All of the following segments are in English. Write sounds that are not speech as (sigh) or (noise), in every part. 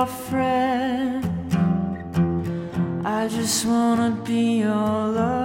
your friend. I just wanna be your lover.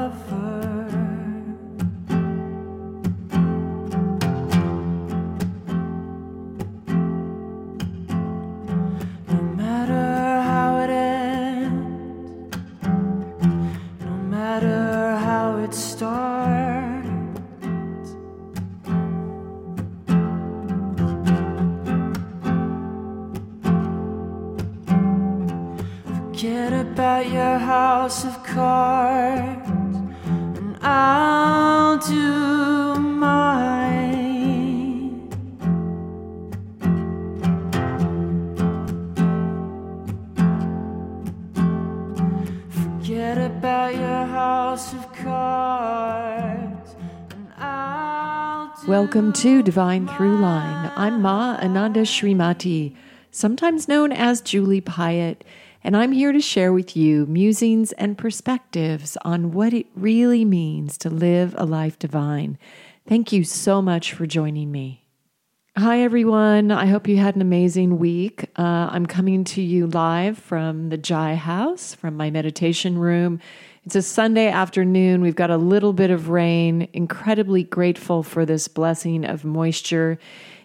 Welcome to Divine Through Line. I'm Ma Ananda Srimati, sometimes known as Julie Piatt, and I'm here to share with you musings and perspectives on what it really means to live a life divine. Thank you so much for joining me. Hi, everyone. I hope you had an amazing week. Uh, I'm coming to you live from the Jai House, from my meditation room. It's a Sunday afternoon. We've got a little bit of rain. Incredibly grateful for this blessing of moisture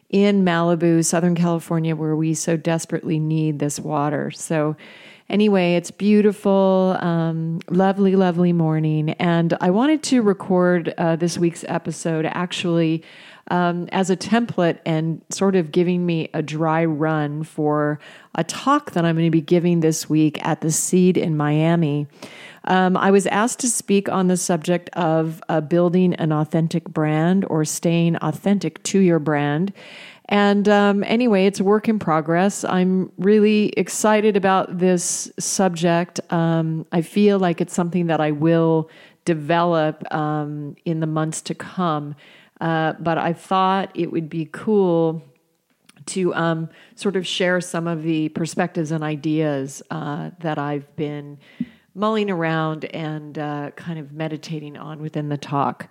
in Malibu, Southern California, where we so desperately need this water. So, anyway, it's beautiful, um, lovely, lovely morning. And I wanted to record uh, this week's episode actually um, as a template and sort of giving me a dry run for a talk that I'm going to be giving this week at the Seed in Miami. Um, I was asked to speak on the subject of uh, building an authentic brand or staying authentic to your brand. And um, anyway, it's a work in progress. I'm really excited about this subject. Um, I feel like it's something that I will develop um, in the months to come. Uh, but I thought it would be cool to um, sort of share some of the perspectives and ideas uh, that I've been mulling around and uh, kind of meditating on within the talk.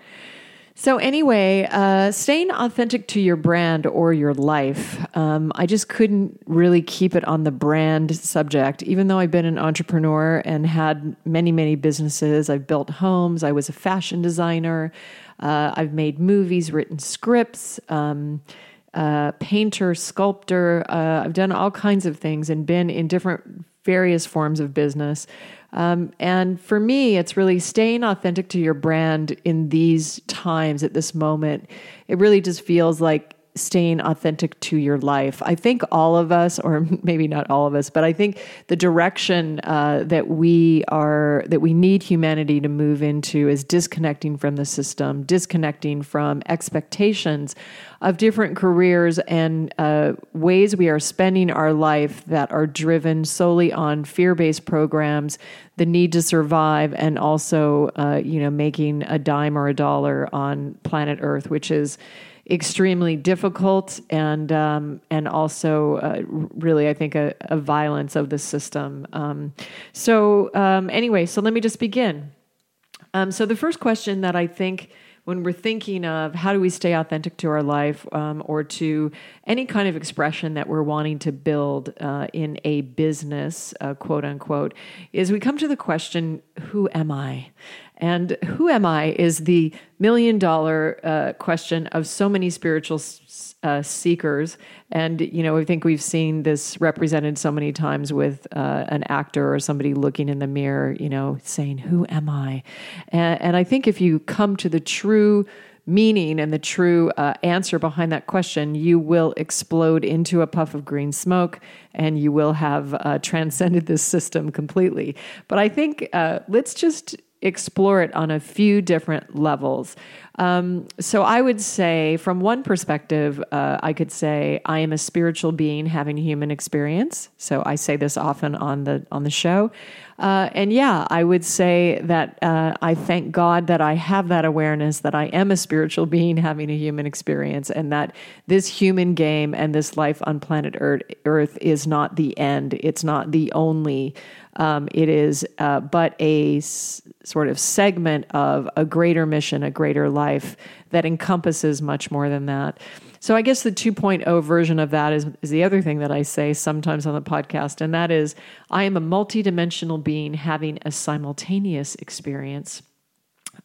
So, anyway, uh, staying authentic to your brand or your life, um, I just couldn't really keep it on the brand subject. Even though I've been an entrepreneur and had many, many businesses, I've built homes, I was a fashion designer, uh, I've made movies, written scripts. Um, uh, painter, sculptor. Uh, I've done all kinds of things and been in different various forms of business. Um, and for me, it's really staying authentic to your brand in these times at this moment. It really just feels like staying authentic to your life. I think all of us, or (laughs) maybe not all of us, but I think the direction uh, that we are, that we need humanity to move into is disconnecting from the system, disconnecting from expectations of different careers and uh, ways we are spending our life that are driven solely on fear-based programs, the need to survive, and also, uh, you know, making a dime or a dollar on planet Earth, which is extremely difficult and um, and also uh, really I think a, a, violence of the system. Um, so um, anyway, so let me just begin. Um, so the first question that I think when we're thinking of how do we stay authentic to our life um, or to any kind of expression that we're wanting to build uh, in a business, uh, quote unquote, is we come to the question, who am I? And who am I is the million dollar uh, question of so many spiritual uh, seekers. And, you know, I think we've seen this represented so many times with uh, an actor or somebody looking in the mirror, you know, saying, Who am I? And, and I think if you come to the true meaning and the true uh, answer behind that question, you will explode into a puff of green smoke and you will have uh, (laughs) transcended this system completely. But I think uh, let's just explore it on a few different levels. Um, so I would say, from one perspective, uh, I could say I am a spiritual being having human experience. So I say this often on the on the show, uh, and yeah, I would say that uh, I thank God that I have that awareness that I am a spiritual (laughs) being having a human experience, and that this human game and this life on planet Earth, Earth is not the end. It's not the only. Um, it is uh, but a s- sort of segment of a greater mission, a greater life that encompasses much more than that. So I guess the 2.0 version of that is, is the other thing that I say sometimes on the podcast, and that is I am a multidimensional being having a simultaneous experience.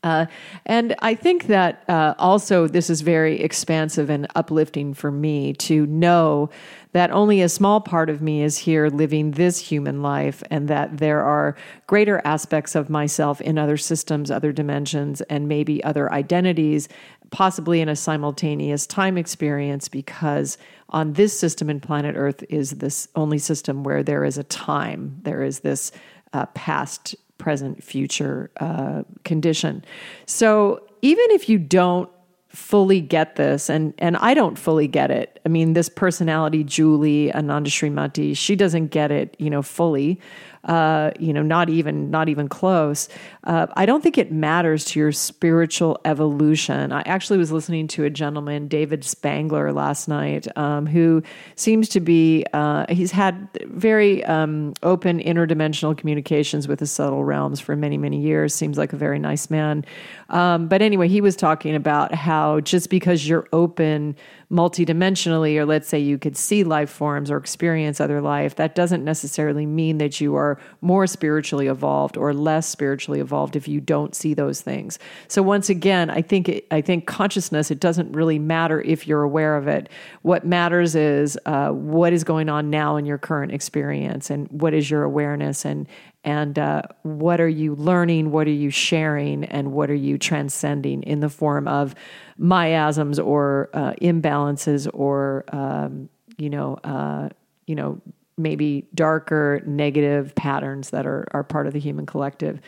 Uh, and I think that uh, also this is very expansive and uplifting for me to know that only a small part of me is here living this human life, and that there are greater aspects of myself in other systems, other dimensions, and maybe other identities possibly in a simultaneous time experience because on this system in planet Earth is this only system where there is a time, there is this uh, past, present, future uh, condition. So even if you don't fully get this and and I don't fully get it. I mean this personality Julie Ananda Srimati, she doesn't get it, you know, fully uh, you know, not even not even close. Uh, I don't think it matters to your spiritual evolution. I actually was listening to a gentleman, David Spangler, last night, um, who seems to be uh, he's had very um, open interdimensional communications with the subtle realms for many many years. Seems like a very nice man. Um, but anyway, he was talking about how just because you're open multidimensionally, or let's say you could see life forms or experience other life, that doesn't necessarily mean that you are more spiritually evolved or less spiritually evolved if you don't see those things. So once again, I think I think consciousness it doesn't really matter if you're aware of it. What matters is uh, what is going on now in your current experience and what is your awareness and and uh, what are you learning? What are you sharing? And what are you transcending in the form of miasms or uh, imbalances or um, you know uh, you know maybe darker negative patterns that are, are part of the human collective?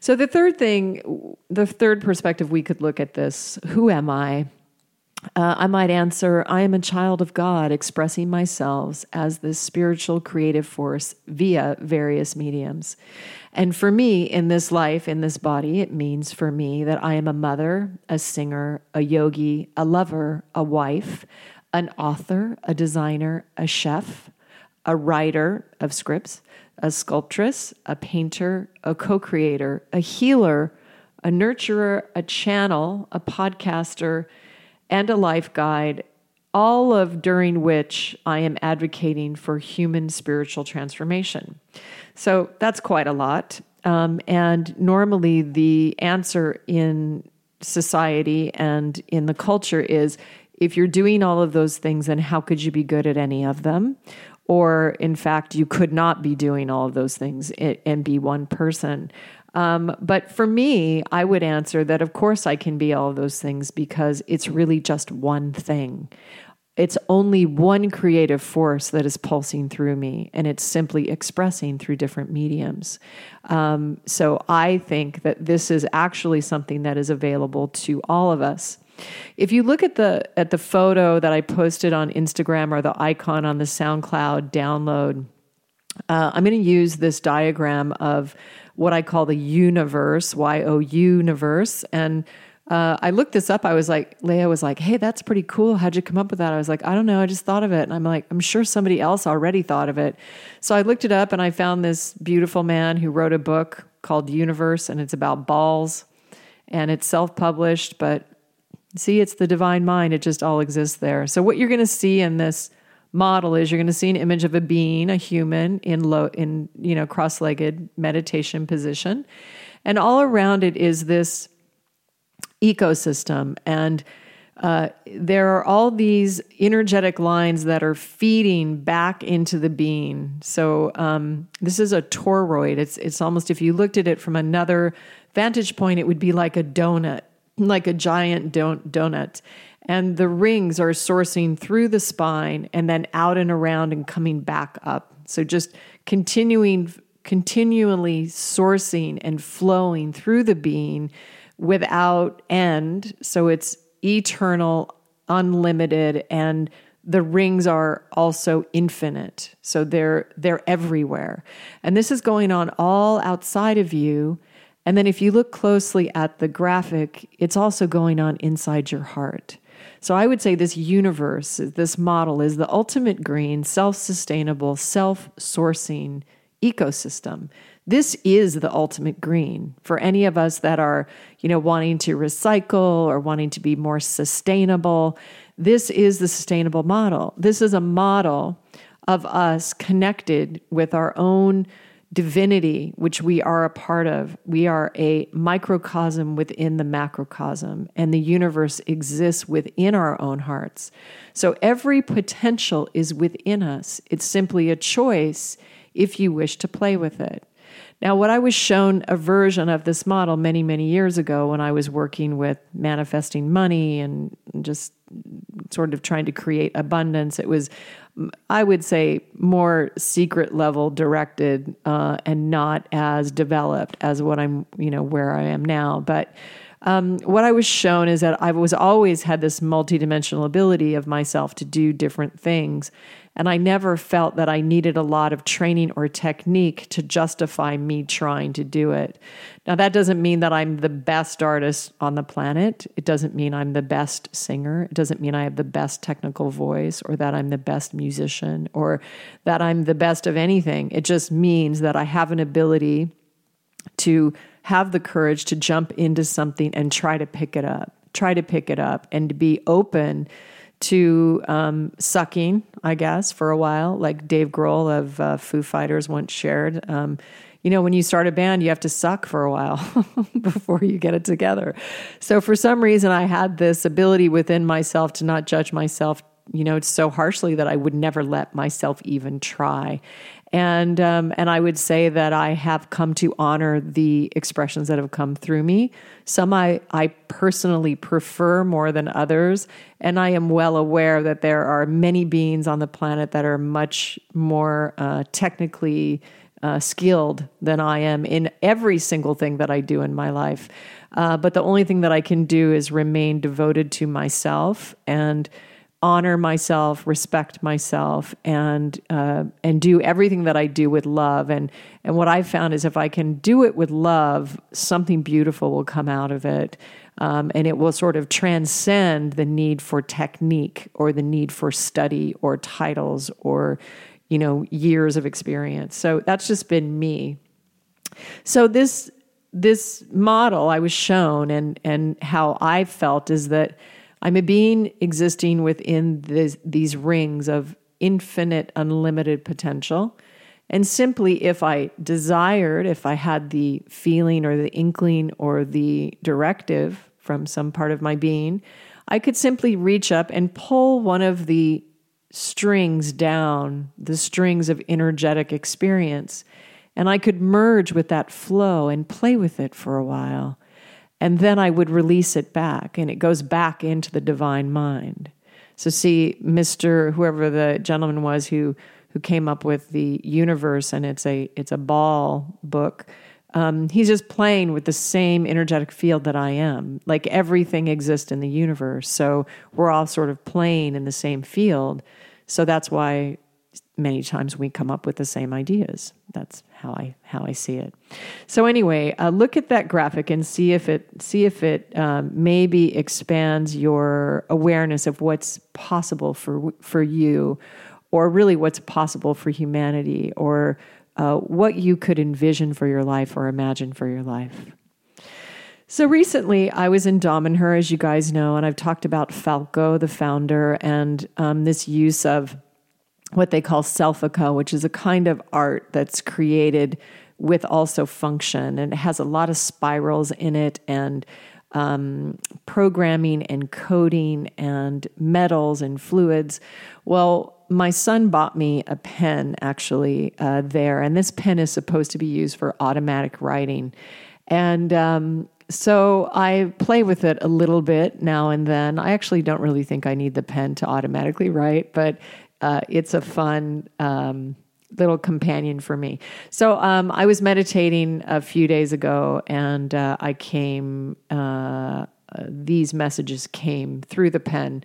So the third thing the third perspective we could look at this who am i uh, I might answer, I am a child of God expressing myself as this spiritual creative force via various mediums. And for me, in this life, in this body, it means for me that I am a mother, a singer, a yogi, a lover, a wife, an author, a designer, a chef, a writer of scripts, a sculptress, a painter, a co creator, a healer, a nurturer, a channel, a podcaster and a life guide, all of during which I am advocating for human spiritual transformation. So that's quite a lot. Um, and normally, the answer in society and in the culture is if you're doing all of those things, then how could you be good at any of them? Or, in fact, you could not be doing all of those things and be one person. Um, but for me, I would answer that of course I can be all of those things because it's really just one thing. It's only one creative force that is pulsing through me, and it's simply expressing through different mediums. Um, so I think that this is actually something that is available to all of us. If you look at the at the photo that I posted on Instagram or the icon on the SoundCloud download, uh, I'm going to use this diagram of what I call the universe, Y O universe. And uh, I looked this up. I was like, Leah was like, hey, that's pretty cool. How'd you come up with that? I was like, I don't know. I just thought of it. And I'm like, I'm sure somebody else already thought of it. So I looked it up and I found this beautiful man who wrote a book called Universe and it's about balls and it's self published. But see, it's the divine mind. It just all exists there. So what you're going to see in this model is you're going to see an image of a being, a human in low in you know cross-legged meditation position. And all around it is this ecosystem and uh, there are all these energetic lines that are feeding back into the being. So um, this is a toroid. It's it's almost if you looked at it from another vantage point, it would be like a donut, like a giant don- donut and the rings are sourcing through the spine and then out and around and coming back up. So just continuing continually sourcing and flowing through the being without end. So it's eternal, unlimited and the rings are also infinite. So they're they're everywhere. And this is going on all outside of you. And then if you look closely at the graphic, it's also going on inside your heart. So I would say this universe, this model is the ultimate green, self sustainable, self sourcing ecosystem This is the ultimate green for any of us that are, you know, wanting to recycle or wanting to be more sustainable. This is the sustainable model. This is a model of us connected with our own divinity, which we are a part of. We are a microcosm within the macrocosm, and the universe exists within our own hearts. So every potential is within us. It's simply a choice if you wish to play with it. Now, what I was shown a version of this model many, many years ago when I was working with manifesting money and just sort of trying to create abundance, it was, I would say, more secret level directed uh, and not as developed as what I'm, you know, where I am now. But um, what I was shown is that I was always had this multidimensional ability of myself to do different things. And I never felt that I needed a lot of training or technique to justify me trying to do it. Now, that doesn't mean that I'm the best artist on the planet. It doesn't mean I'm the best singer. It doesn't mean I have the best technical voice or that I'm the best musician or that I'm the best of anything. It just means that I have an ability to have the courage to jump into something and try to pick it up, try to pick it up and to be open to um, sucking, I guess, for a while, like Dave Grohl of uh, Foo Fighters once shared. Um, you know, when you start a band, you have to suck for a while (laughs) before you get it together. So, for some reason, I had this ability within myself to not judge myself, you know, so harshly that I would never let myself even try and um, and I would say that I have come to honor the expressions that have come through me. Some I I personally prefer more than others, and I am well aware that there are many beings on the planet that are much more uh, technically uh, skilled than I am in every single thing that I do in my life. Uh, but the only thing that I can do is remain devoted to myself and honor myself, respect myself, and uh, and do everything that I do with love. And and what I've found is if I can do it with love, something beautiful will come out of it. Um, and it will sort of transcend the need for technique or the need for study or titles or you know years of experience so that's just been me so this this model i was shown and and how i felt is that I'm a being existing within this, these rings of infinite, unlimited potential. And simply, if I desired, if I had the feeling or the inkling or the directive from some part of my being, I could simply reach up and pull one of the strings down, the strings of energetic experience. And I could merge with that flow and play with it for a while and then I would release it back, and it goes back into the divine mind. So, see, Mister, whoever the gentleman was who who came up with the universe, and it's a it's a ball book. Um, he's just playing with the same energetic field that I am. Like everything exists in the universe, so we're all sort of playing in the same field. So that's why many times we come up with the same ideas. That's how I how I see it. So anyway, uh, look at that graphic and see if it see if it um, maybe expands your awareness of what's possible for for you, or really what's possible for humanity, or uh, what you could envision for your life or imagine for your life. So recently, I was in Damanhur, as you guys know, and I've talked about Falco, the founder, and um, this use of what they call selfica, which is a kind of art that's created with also function. And it has a lot of spirals in it and um, programming and coding and metals and fluids. Well, my son bought me a pen actually uh, there, and this pen is supposed to be used for automatic writing. And um, so I play with it a little bit now and then. I actually don't really think I need the pen to automatically write, but uh, it's a fun um, little companion for me. So um, I was meditating a few days ago, and uh, I came. Uh, these messages came through the pen.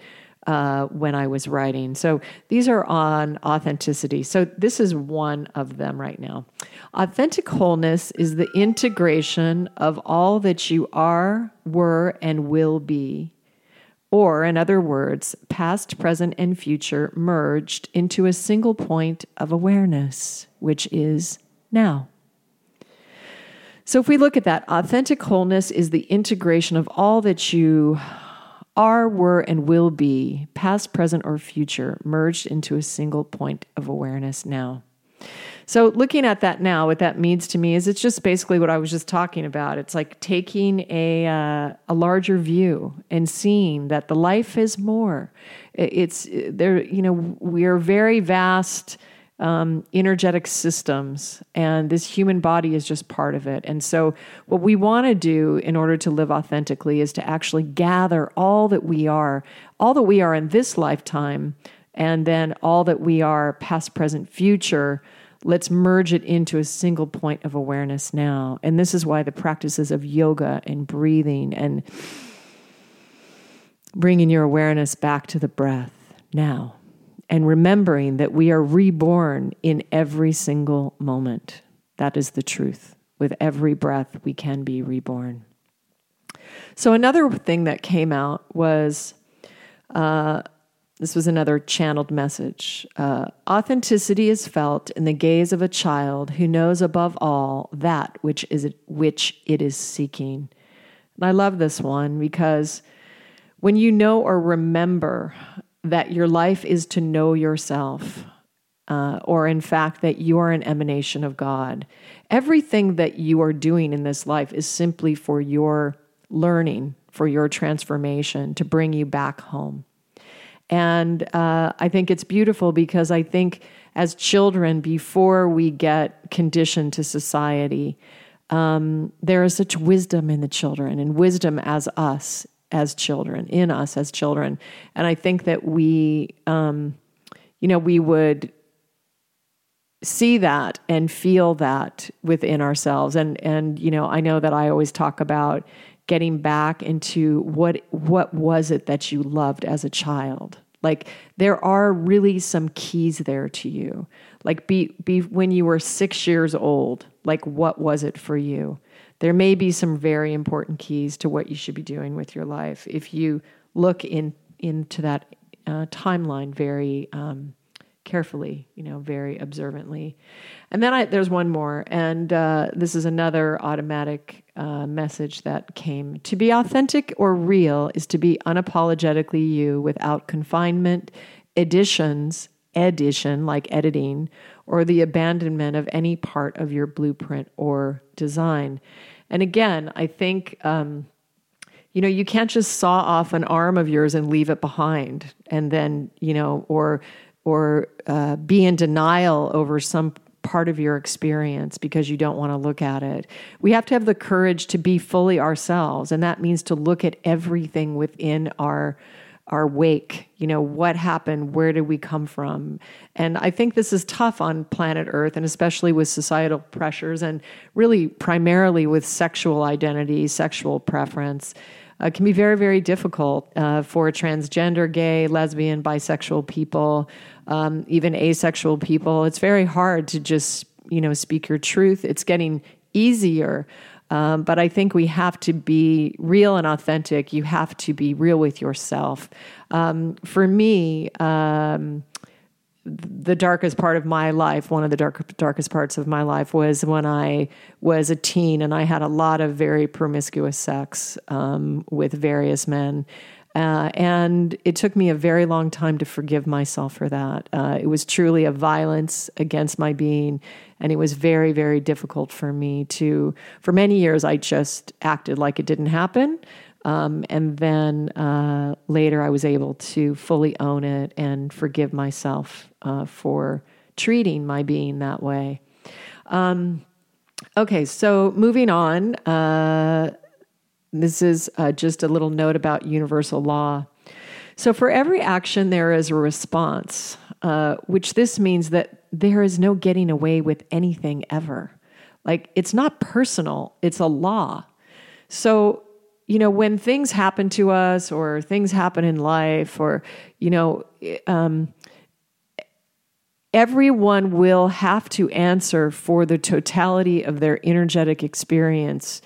Uh, when I was writing. So these are on authenticity. So this is one of them right now. Authentic wholeness is the integration of all that you are, were, and will be or, in other words, past, present, and future merged into a single point of awareness, which is now. So, if we look at that, authentic wholeness is the integration of all that you are, were, and will be, past, present, or future, merged into a single point of awareness now. So, looking at that now, what that means to me is it's just basically what I was just talking about. It's like taking a uh, a larger view and seeing that the life is more. It's there. You know, we are very vast um, energetic systems, and this human body is just part of it. And so, what we want to do in order to live authentically is to actually gather all that we are, all that we are in this lifetime, and then all that we are past, present, future. Let's merge it into a single point of awareness now. And this is why the practices of yoga and breathing and bringing your awareness back to the breath now and remembering that we are reborn in every single moment. That is the truth. With every breath, we can be reborn. So, another thing that came out was uh, this was another channeled message. Uh, authenticity is felt in the gaze of a child who knows above all that which is it, which it is seeking. And I love this one because when you know or remember that your life is to know yourself, uh, or in fact, that you are an emanation of God. Everything that you are doing in this life is simply for your learning, for your transformation, to bring you back home. And uh, I think it's beautiful because I think as children, before we get conditioned to society, um, there is such wisdom in the children and wisdom as us as children, in us as children. And I think that we, um, you know, we would see that and feel that within ourselves. And and you know, I know that I always talk about getting back into what what was it that you loved as a child. Like there are really some keys there to you. Like be be when you were 6 years old, like what was it for you? there may be some very important keys to what you should be doing with your life if you look in into that uh, timeline very um, carefully, you know, very observantly. And then I, there's one more, and uh, this is another automatic uh, message that came. To be authentic or real is to be unapologetically you without confinement, additions, edition, like editing, or the abandonment of any part of your blueprint or design. And again, I think, um, you know, you can't just saw off an arm of yours and leave it behind, and then, you know, or or uh, be in denial over some part of your experience because you don't want to look at it. We have to have the courage to be fully ourselves, and that means to look at everything within our our wake. You know, what happened? Where did we come from? And I think this is tough on planet Earth, and especially with societal pressures, and really primarily with sexual identity, sexual preference. Uh, can be very, very difficult uh, for transgender, gay, lesbian, bisexual people, um, even asexual people. It's very hard to just, you know, speak your truth. It's getting easier. Um, but I think we have to be real and authentic. You have to be real with yourself. Um, for me, um, the darkest part of my life, one of the dark, darkest parts of my life, was when I was a teen and I had a lot of very promiscuous sex um, with various men. Uh, and it took me a very long time to forgive myself for that. Uh, it was truly a violence against my being. And it was very, very difficult for me to, for many years, I just acted like it didn't happen. Um, and then uh, later, I was able to fully own it and forgive myself uh, for treating my being that way. Um, okay, so moving on. This is uh, just a little note about universal law. So, for every action, there is a response, uh, which this means that there is no getting away with anything ever. Like, it's not personal, it's a law. So, you know, when things happen to us or things happen in life, or, you know, um, everyone will have to answer for the totality of their energetic experience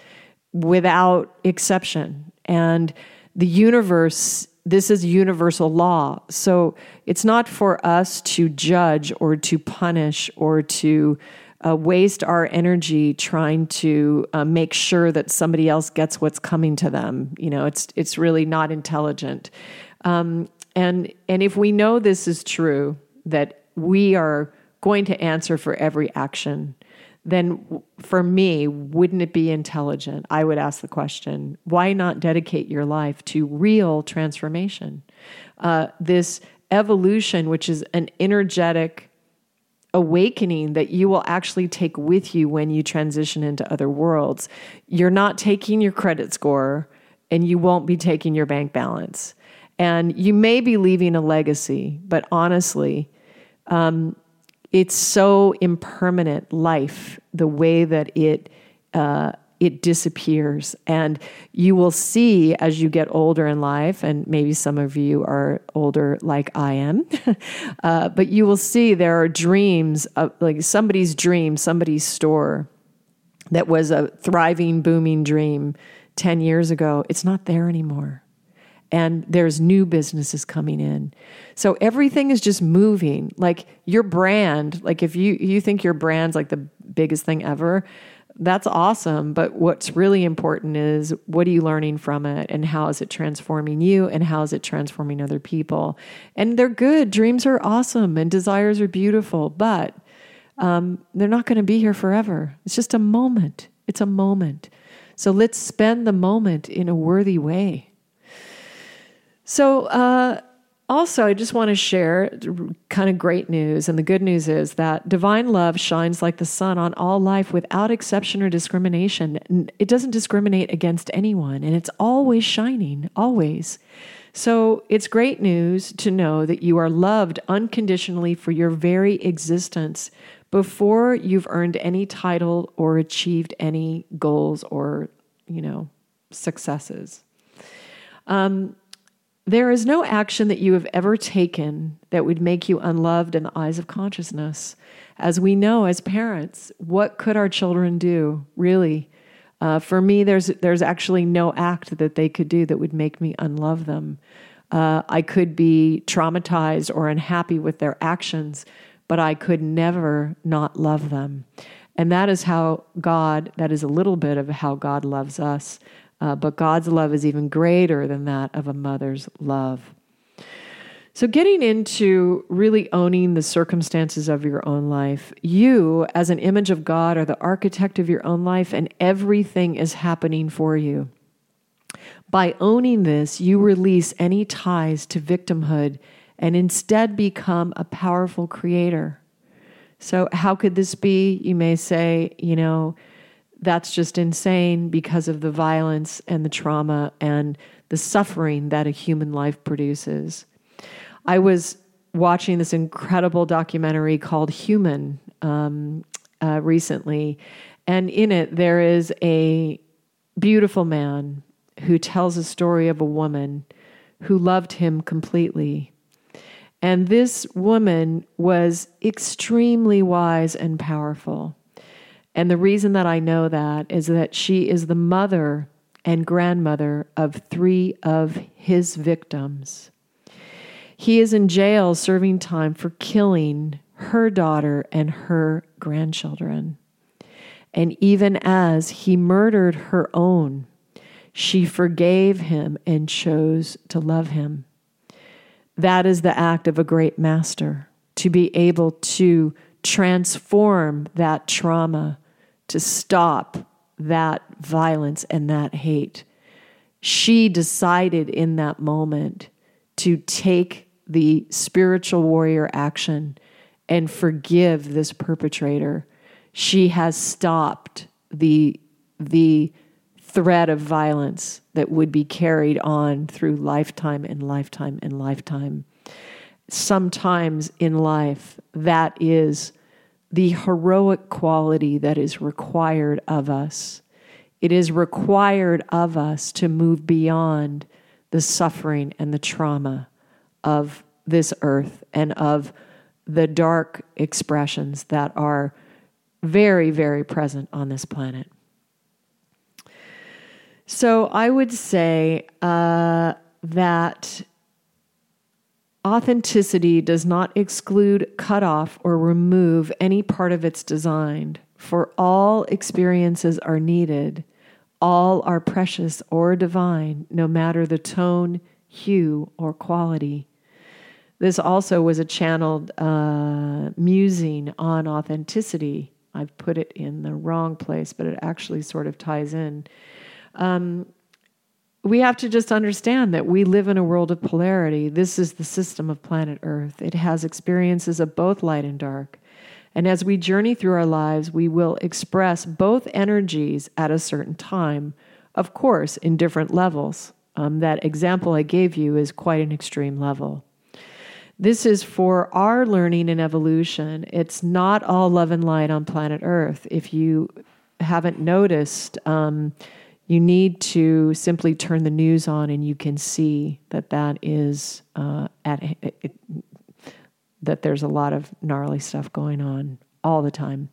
without exception. And the universe, this is universal law. So it's not for us to judge or to punish or to uh, waste our energy trying to uh, make sure that somebody else gets what's coming to them. You know, it's it's really not intelligent. Um, and and if we know this is true, that we are going to answer for every action, then for me, wouldn't it be intelligent? I would ask the question: Why not dedicate your life to real transformation? Uh, this evolution, which is an energetic awakening that you will actually take with you when you transition into other worlds. You're not taking your credit score and you won't be taking your bank balance. And you may be leaving a legacy, but honestly, um, it's so impermanent life, the way that it uh, it disappears. And you will see as you get older in life, and maybe some of you are older like I am, (laughs) uh, but you will see there are dreams of like somebody's dream, somebody's store that was a thriving, booming dream 10 years ago. It's not there anymore. And there's new businesses coming in. So everything is just moving. Like your brand, like if you you think your brand's like the biggest thing ever, that's awesome. But what's really important is what are you learning from it and how is it transforming you and how is it transforming other people? And they're good. Dreams are awesome and desires are beautiful, but um, they're not going to be here forever. It's just a moment. It's a moment. So let's spend the moment in a worthy way. So, uh, also, I just want to share kind of great news. And the good news is that divine love shines like the sun on all life without exception or discrimination. It doesn't discriminate against anyone, and it's always shining, always. So it's great news to know that you are loved unconditionally for your very existence before you've earned any title or achieved any goals or, you know, successes. Um, there is no action that you have ever taken that would make you unloved in the eyes of consciousness. As we know as parents, what could our children do, really? Uh, for me, there's, there's actually no act that they could do that would make me unlove them. Uh, I could be traumatized or unhappy with their actions, but I could never not love them. And that is how God, that is a little bit of how God loves us. Uh, but God's love is even greater than that of a mother's love. So, getting into really owning the circumstances of your own life, you, as an image of God, are the architect of your own life, and everything is happening for you. By owning this, you release any ties to victimhood and instead become a powerful creator. So, how could this be? You may say, you know, that's just insane because of the violence and the trauma and the suffering that a human life produces. I was watching this incredible documentary called Human um, uh, recently, and in it, there is a beautiful man who tells a story of a woman who loved him completely. And this woman was extremely wise and powerful. And the reason that I know that is that she is the mother and grandmother of three of his victims. He is in jail serving time for killing her daughter and her grandchildren. And even as he murdered her own, she forgave him and chose to love him. That is the act of a great master, to be able to transform that trauma to stop that violence and that hate. She decided in that moment to take the spiritual warrior action and forgive this perpetrator. She has stopped the, the threat of violence that would be carried on through lifetime and lifetime and lifetime. Sometimes in life, that is the heroic quality that is required of us. It is required of us to move beyond the suffering and the trauma of this earth and of the dark expressions that are very, very present on this planet. So I would say uh, that Authenticity does not exclude, cut off, or remove any part of its design, for all experiences are needed. All are precious or divine, no matter the tone, hue, or quality. This also was a channeled uh, musing on authenticity. I've put it in the wrong place, but it actually sort of ties in. Um, we have to just understand that we live in a world of polarity. This is the system of planet Earth. It has experiences of both light and dark. And as we journey through our lives, we will express both energies at a certain time, of course, in different levels. Um, that example I gave you is quite an extreme level. This is for our learning and evolution. It's not all love and light on planet Earth. If you haven't noticed, um, you need to simply turn the news on and you can see that that is uh, at it, that there's a lot of gnarly stuff going on all the time.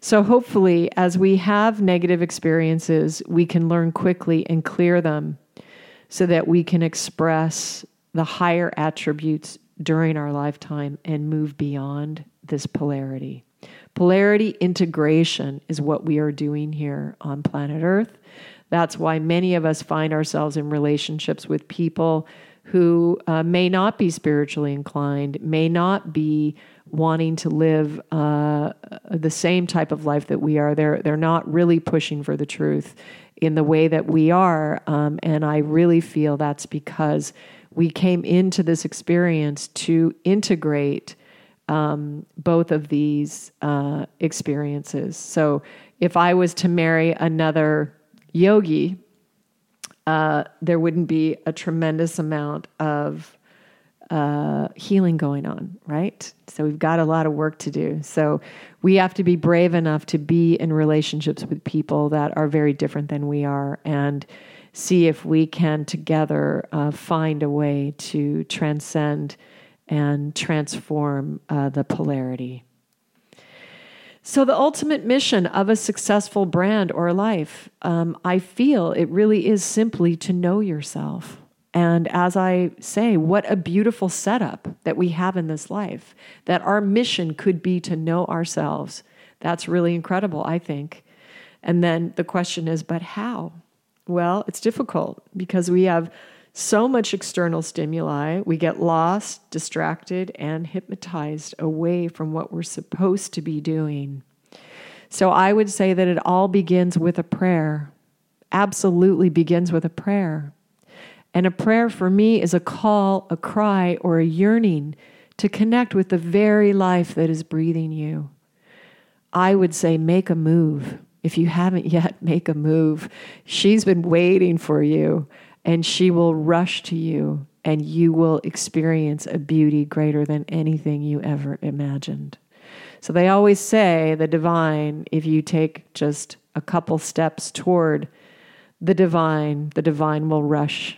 So hopefully, as we have negative experiences, we can learn quickly and clear them, so that we can express the higher attributes during our lifetime and move beyond this polarity. Polarity integration is what we are doing here on planet Earth. That's why many of us find ourselves in relationships with people who uh, may not be spiritually inclined, may not be wanting to live uh, the same type of life that we are. They're they're not really pushing for the truth in the way that we are, um, and I really feel that's because we came into this experience to integrate um, both of these uh, experiences. So, if I was to marry another yogi, uh, there wouldn't be a tremendous amount of uh, healing going on, right? So we've got a lot of work to do. So we have to be brave enough to be in relationships with people that are very different than we are and see if we can together uh, find a way to transcend and transform uh, the polarity. So, the ultimate mission of a successful brand or life, um, I feel it really is simply to know yourself. And as I say, what a beautiful setup that we have in this life, that our mission could be to know ourselves. That's really incredible, I think. And then the question is, but how? Well, it's difficult because we have so much external stimuli, we get lost, distracted, and hypnotized away from what we're supposed to be doing. So I would say that it all begins with a prayer. Absolutely begins with a prayer. And a prayer for me is a call, a cry, or a yearning to connect with the very life that is breathing you. I would say make a move. If you haven't (laughs) yet, make a move. She's been waiting for you and she will rush to you and you will experience a beauty greater than anything you ever imagined. So they always say the divine, if you take just a couple steps toward the divine, the divine will rush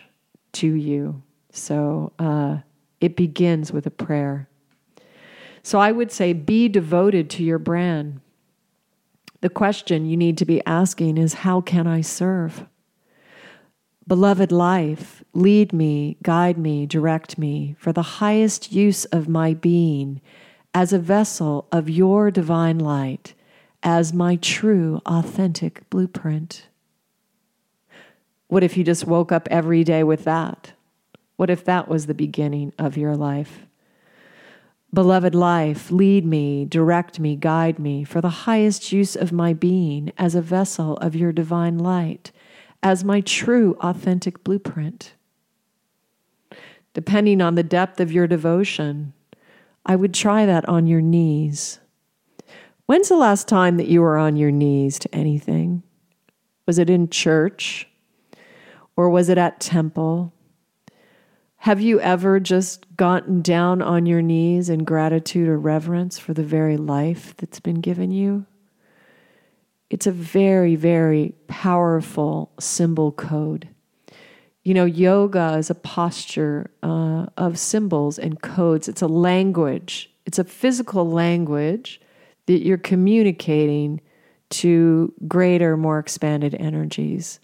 to you. So uh, it begins with a prayer. So I would say be devoted to your brand. The question you need to be asking is how can I serve? Beloved life, lead me, guide me, direct me for the highest use of my being as a vessel of your divine light, as my true, authentic blueprint. What if you just woke up every day with that? What if that was the beginning of your life? Beloved life, lead me, direct me, guide me for the highest use of my being as a vessel of your divine light as my true, authentic blueprint. Depending on the depth of your devotion, I would try that on your knees. When's the last time that you were on your knees to anything? Was it in church? Or was it at temple? Have you ever just gotten down on your knees in gratitude or reverence for the very life that's been given you? It's a very, very powerful symbol code. You know, yoga is a posture uh, of symbols and codes. It's a language, it's a physical language that you're communicating to greater, more expanded energies.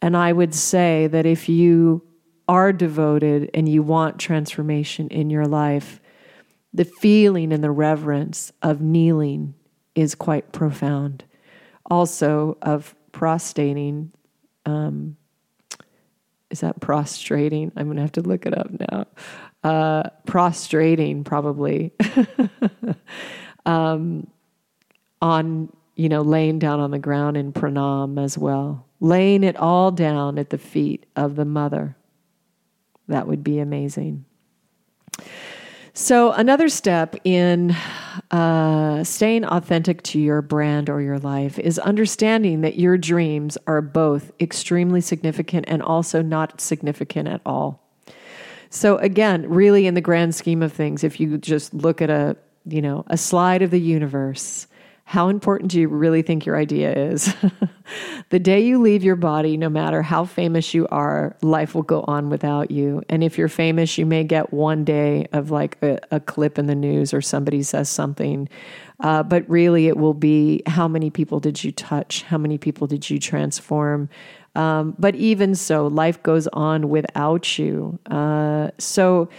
And I would say that if you are devoted and you want transformation in your life, the feeling and the reverence of kneeling is quite profound. Also, of prostrating. Um, is that prostrating? I'm going to have to look it up now. Uh, prostrating, probably. (laughs) um, on, you know, laying down on the ground in pranam as well. Laying it all down at the feet of the mother. That would be amazing. So, another step in uh, staying authentic to your brand or your life is understanding that your dreams are both extremely significant and also not significant at all. So, again, really, in the grand scheme of things, if you just look at a you know a slide of the universe, how important do you really think your idea is? (laughs) the day you leave your body, no matter how famous you are, life will go on without you. And if you're famous, you may get one day of like a, a clip in the news or somebody says something. Uh, but really, it will be how many people did you touch? How many people did you transform? Um, but even so, life goes on without you. Uh, so,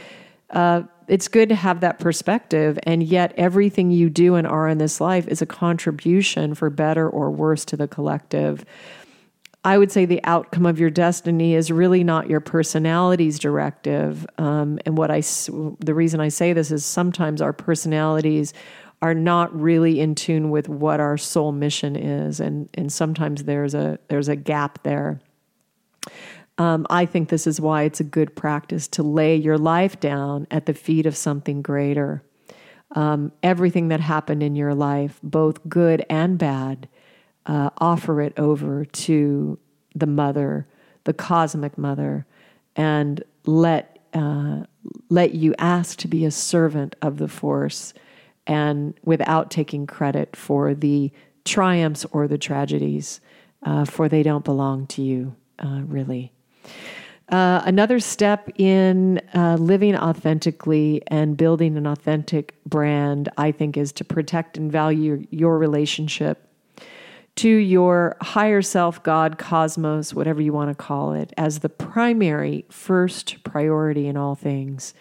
uh, it's good to have that perspective. And yet, everything you do and are in this life is a contribution for better or worse to the collective. I would say the outcome of your destiny is really not your personality's directive. Um, and what I, the reason I say this is sometimes our personalities are not really in tune with what our soul mission is, and and sometimes there's a there's a gap there. Um, I think this is why it's a good practice to lay your life down at the feet of something greater. Um, everything that happened in your life, both good and bad, uh, offer it over to the mother, the cosmic mother, and let uh, let you ask to be a servant of the force, and without taking credit for the triumphs or the tragedies, uh, for they don't belong to you, uh, really. Uh, another step in uh, living authentically and building an authentic brand, I think, is to protect and value your relationship to your higher self, God, cosmos, whatever you want to call it, as the primary first priority in all things.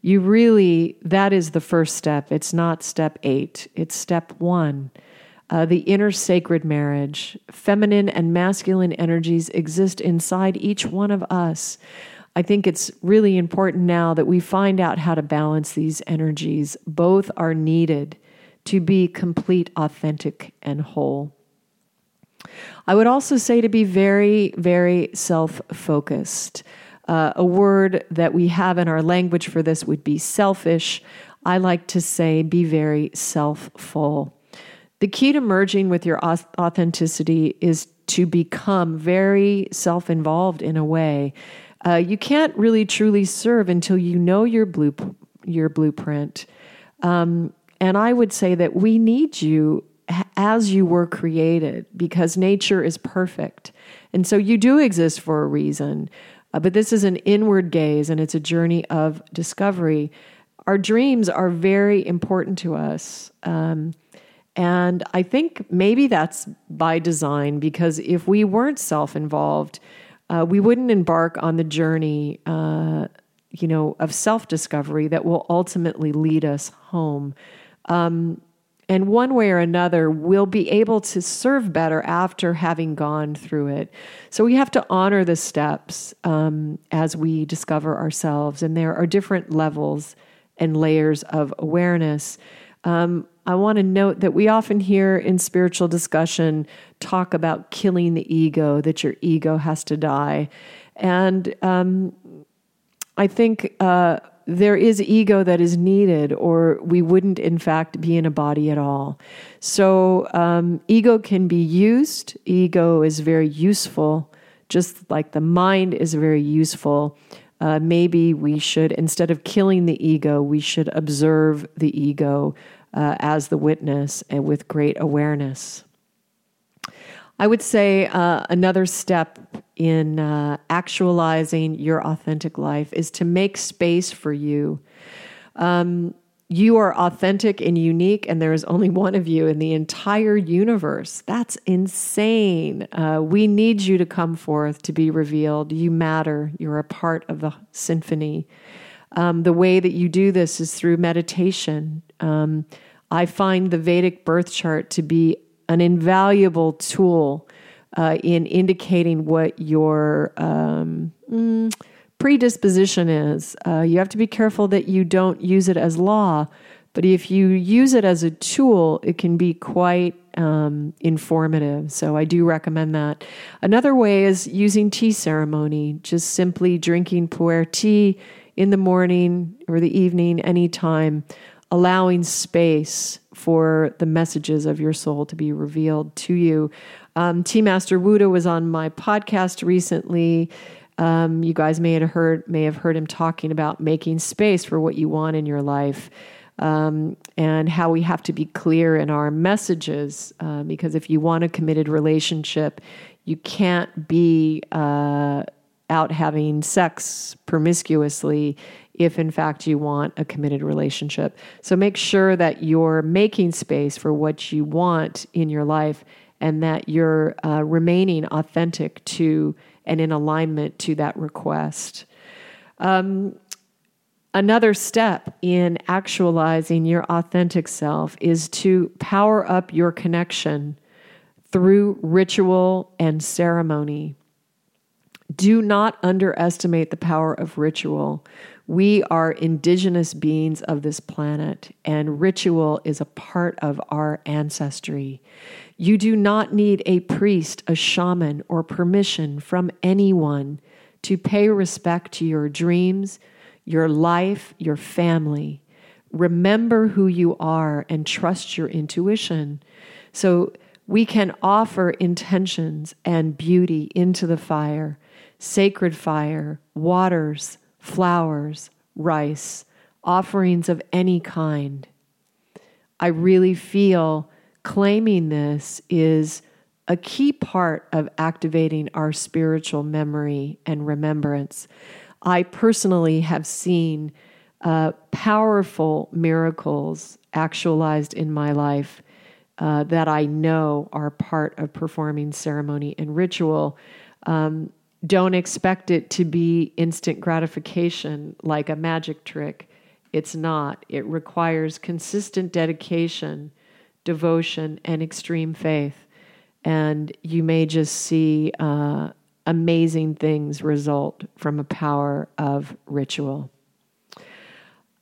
You really, that is the first step. It's not step eight, it's step one uh, the inner sacred marriage. Feminine and masculine energies exist inside each one of us. I think it's really important now that we find out how to balance these energies. Both are needed to be complete, authentic, and whole. I would also say to be very, very self focused. Uh, a word that we have in our language for this would be selfish. I like to say be very self full. The key to merging with your authenticity is to become very self involved in a way. Uh, you can't really truly serve until you know your, blue, your blueprint. Um, and I would say that we need you as you were created because nature is perfect. And so you do exist for a reason. Uh, but this is an inward gaze and it's a journey of discovery. Our dreams are very important to us. Um, and I think maybe that's by design because if we weren't self involved, uh, we wouldn't embark on the journey, uh, you know, of self discovery that will ultimately lead us home. Um, and one way or another, we'll be able to serve better after having gone through it. So we have to honor the steps um, as we discover ourselves. And there are different levels and layers of awareness. Um, I want to note that we often hear in spiritual discussion talk about killing the ego, that your ego has to die. And um, I think uh, there is ego that is needed, or we wouldn't, in fact, be in a body at all. So, um, ego can be used, ego is very useful, just like the mind is very useful. Uh, maybe we should, instead of killing the ego, we should observe the ego uh, as the witness and with great awareness. I would say uh, another step in uh, actualizing your authentic life is to make space for you. Um, you are authentic and unique, and there is only one of you in the entire universe. That's insane. Uh, we need you to come forth to be revealed. You matter. You're a part of the symphony. Um, the way that you do this is through meditation. Um, I find the Vedic birth chart to be an invaluable tool uh, in indicating what your um, mm, predisposition is. Uh, you have to be careful that you don't use it as law, but if you use it as a tool, it can be quite um, informative. So I do recommend that. Another way is using tea ceremony, just simply drinking pu'er tea in the morning or the evening, anytime, allowing space for the messages of your soul to be revealed to you. Um, Tea Master Wu De was on my podcast recently. Um, you guys may have heard may have heard him talking about making space for what you want in your life, um, and how we have to be clear in our messages. Uh, because if you want a committed relationship, you can't be uh, out having sex promiscuously if in fact you want a committed relationship. So make sure that you're making space for what you want in your life and that you're uh, remaining authentic to and in alignment to that request. Um, another step in actualizing your authentic self is to power up your connection through ritual and ceremony. Do not underestimate the power of ritual. We are indigenous beings of this planet, and ritual is a part of our ancestry. You do not need a priest, a shaman, or permission from anyone to pay respect to your dreams, your life, your family. Remember who you are and trust your intuition. So we can offer intentions and beauty into the fire, sacred fire, waters, flowers, rice, offerings of any kind. I really feel claiming this is a key part of activating our spiritual memory and remembrance. I personally have seen uh, powerful miracles actualized in my life uh, that I know are part of performing ceremony and ritual. Um, don't expect it to be instant gratification like a magic trick. It's not. It requires consistent dedication devotion, and extreme faith. And you may just see uh, amazing things result from a power of ritual.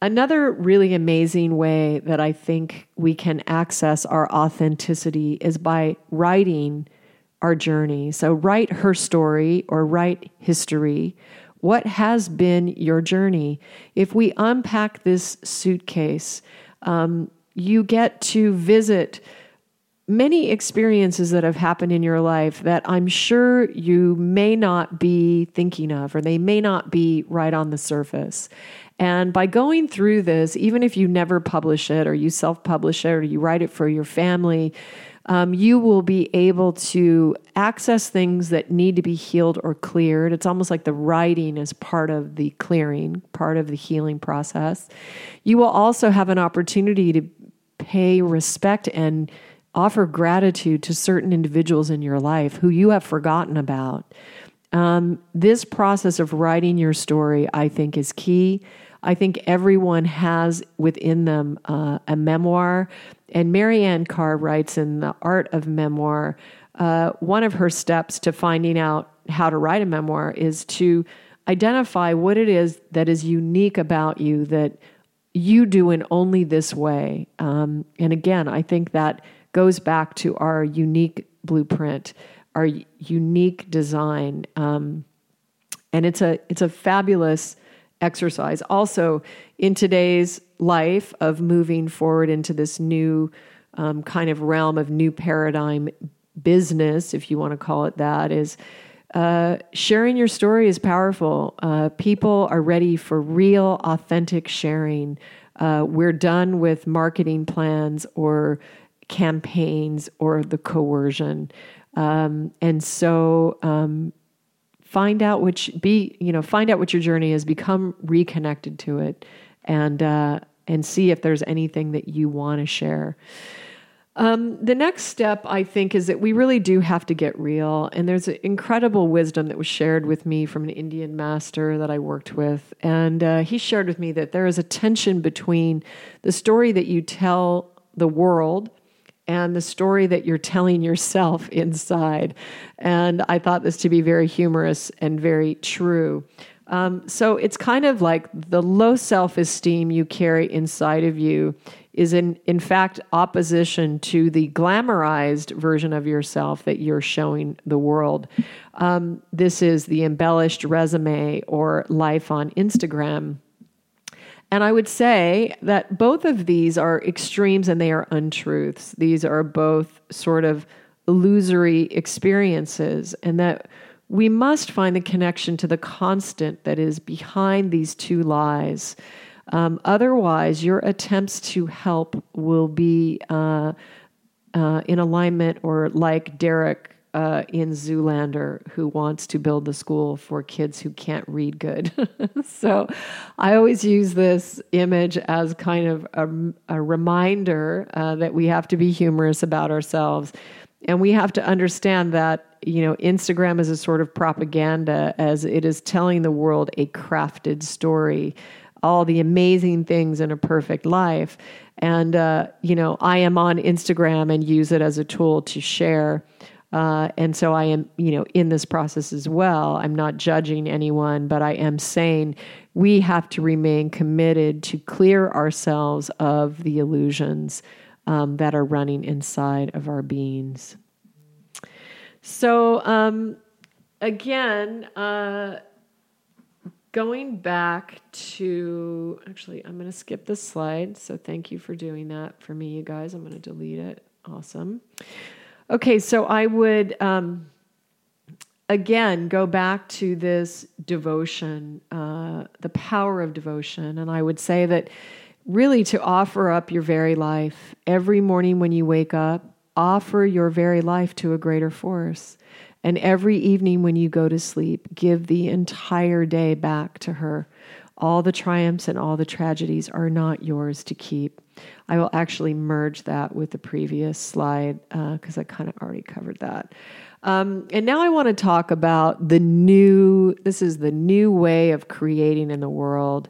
Another really amazing way that I think we can access our authenticity is by writing our journey. So, write her story or write history. What has been your journey? If we unpack this suitcase, um, you get to visit many experiences that have happened in your life that I'm sure you may not be thinking of, or they may not be right on the surface. And by going through this, even if you never publish it, or you self publish it, or you write it for your family, um, you will be able to access things that need to be healed or cleared. It's almost like the writing is part of the clearing, part of the healing process. You will also have an opportunity to pay respect and offer gratitude to certain individuals in your life who you have forgotten about. Um, this process of writing your story, I think, is key. I think everyone has within them uh, a memoir. And Mary Karr writes in The Art of Memoir uh, one of her steps to finding out how to write a memoir is to identify what it is that is unique about you that you do in only this way. Um, and again, I think that goes back to our unique blueprint, our unique design. Um, and it's a it's a fabulous exercise. Also, in today's life of moving forward into this new um, kind of realm of new paradigm business, if you want to call it that, is uh, sharing your story is powerful. Uh, people are ready for real, authentic sharing. Uh, we're done with marketing plans or campaigns or the coercion. Um, and so, um, find out which be you know find out what your journey is. Become reconnected to it, and uh, and see if there's anything that you want to share. Um, the next step, I think, is that we really do have to get real. And there's incredible wisdom that was shared with me from an Indian master that I worked with. And uh, he shared with me that there is a tension between the story that you tell the world and the story that you're telling yourself (laughs) inside. And I thought this to be very humorous and very true. Um, so it's kind of like the low self esteem you carry inside of you is in, in fact opposition to the glamorized version of yourself that you're showing the world. Um, this is the embellished resume or life on Instagram. And I would say that both of these are extremes and they are untruths. These are both sort of illusory experiences, and that we must find the connection to the constant that is behind these two lies. Um, otherwise, your attempts to help will be uh, uh, in alignment or like Derek uh, in Zoolander, who wants to build the school for kids who can't read good. (laughs) so I always use this image as kind of a, a reminder uh, that we have to be humorous about ourselves. And we have to understand that you know, Instagram is a sort of propaganda as it is telling the world a crafted story, all the amazing things in a perfect life. And, uh, you know, I am on Instagram and use it as a tool to share. Uh, and so I am, you know, in this process as well. I'm not judging anyone, but I am saying we have to remain committed to clear ourselves of the illusions um, that are running inside of our beings. So, um, again, uh, going back to actually, I'm going to skip this slide. So, thank you for doing that for me, you guys. I'm going to delete it. Awesome. Okay, so I would um, again go back to this devotion, uh, the power of devotion. And I would say that really to offer up your very life every morning when you wake up offer your very life to a greater force. And every evening when you go to sleep, give the entire day back to her. All the triumphs and all the tragedies are not yours to keep. I will actually merge that with the previous slide because uh, I kind of already covered that. Um, and now I want to talk about the new, this is the new way of creating in the world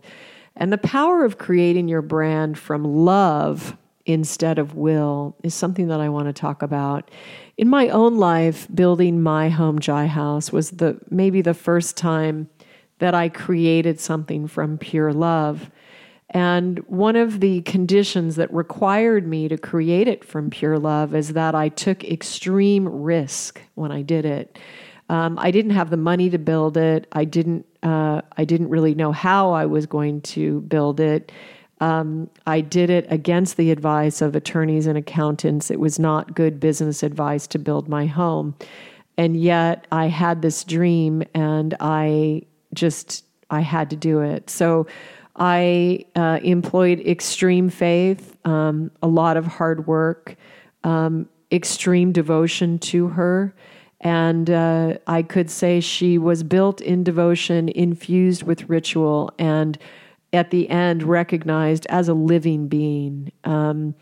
and the power of creating your brand from love instead of will is something that I want to talk about. In my own life, building my home Jai house was the maybe the first time that I created something from pure love. And one of the conditions that required me to create it from pure love is that I took extreme risk when I did it. Um, I didn't have the money to build it. I didn't. Uh, I didn't really know how I was going to build it. Um, I did it against the advice of attorneys and accountants. It was not good business advice to build my home. And yet I had this dream and I just, I had to do it. So I uh, employed extreme faith, um, a lot of hard work, um, extreme devotion to her. And uh, I could say she was built in devotion, infused with ritual, and at the end recognized as a living being. Um,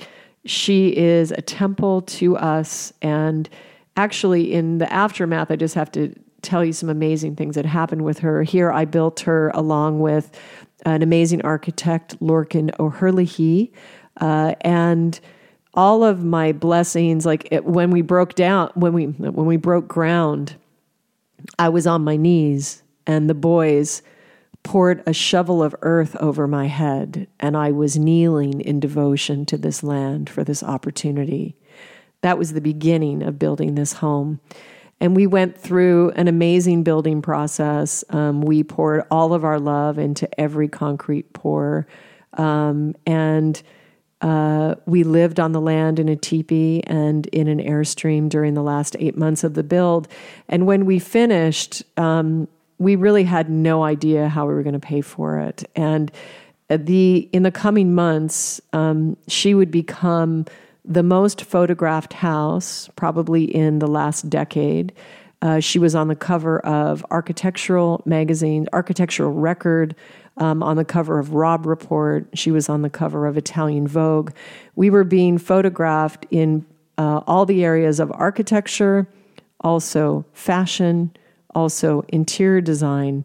she is a temple to us. And actually, in the aftermath, I just have to tell you some amazing things that happened with her. Here, I built her along with an amazing architect, Lorcan O'Herlihy. Uh, and all of my blessings, like it, when we broke down, when we when we broke ground, I was on my knees, and the boys poured a shovel of earth over my head, and I was kneeling in devotion to this land for this opportunity. That was the beginning of building this home. And we went through an amazing building process. Um, we poured all of our love into every concrete pour. Um, and uh, we lived on the land in a teepee and in an airstream during the last eight months of the build. And when we finished, um, we really had no idea how we were going to pay for it. And the in the coming months, um, she would become the most photographed house probably in the last decade. Uh, she was on the cover of architectural magazine, architectural record, um, on the cover of Robb Report. She was on the cover of Italian Vogue. We were being photographed in uh, all the areas of architecture, also fashion, also interior design.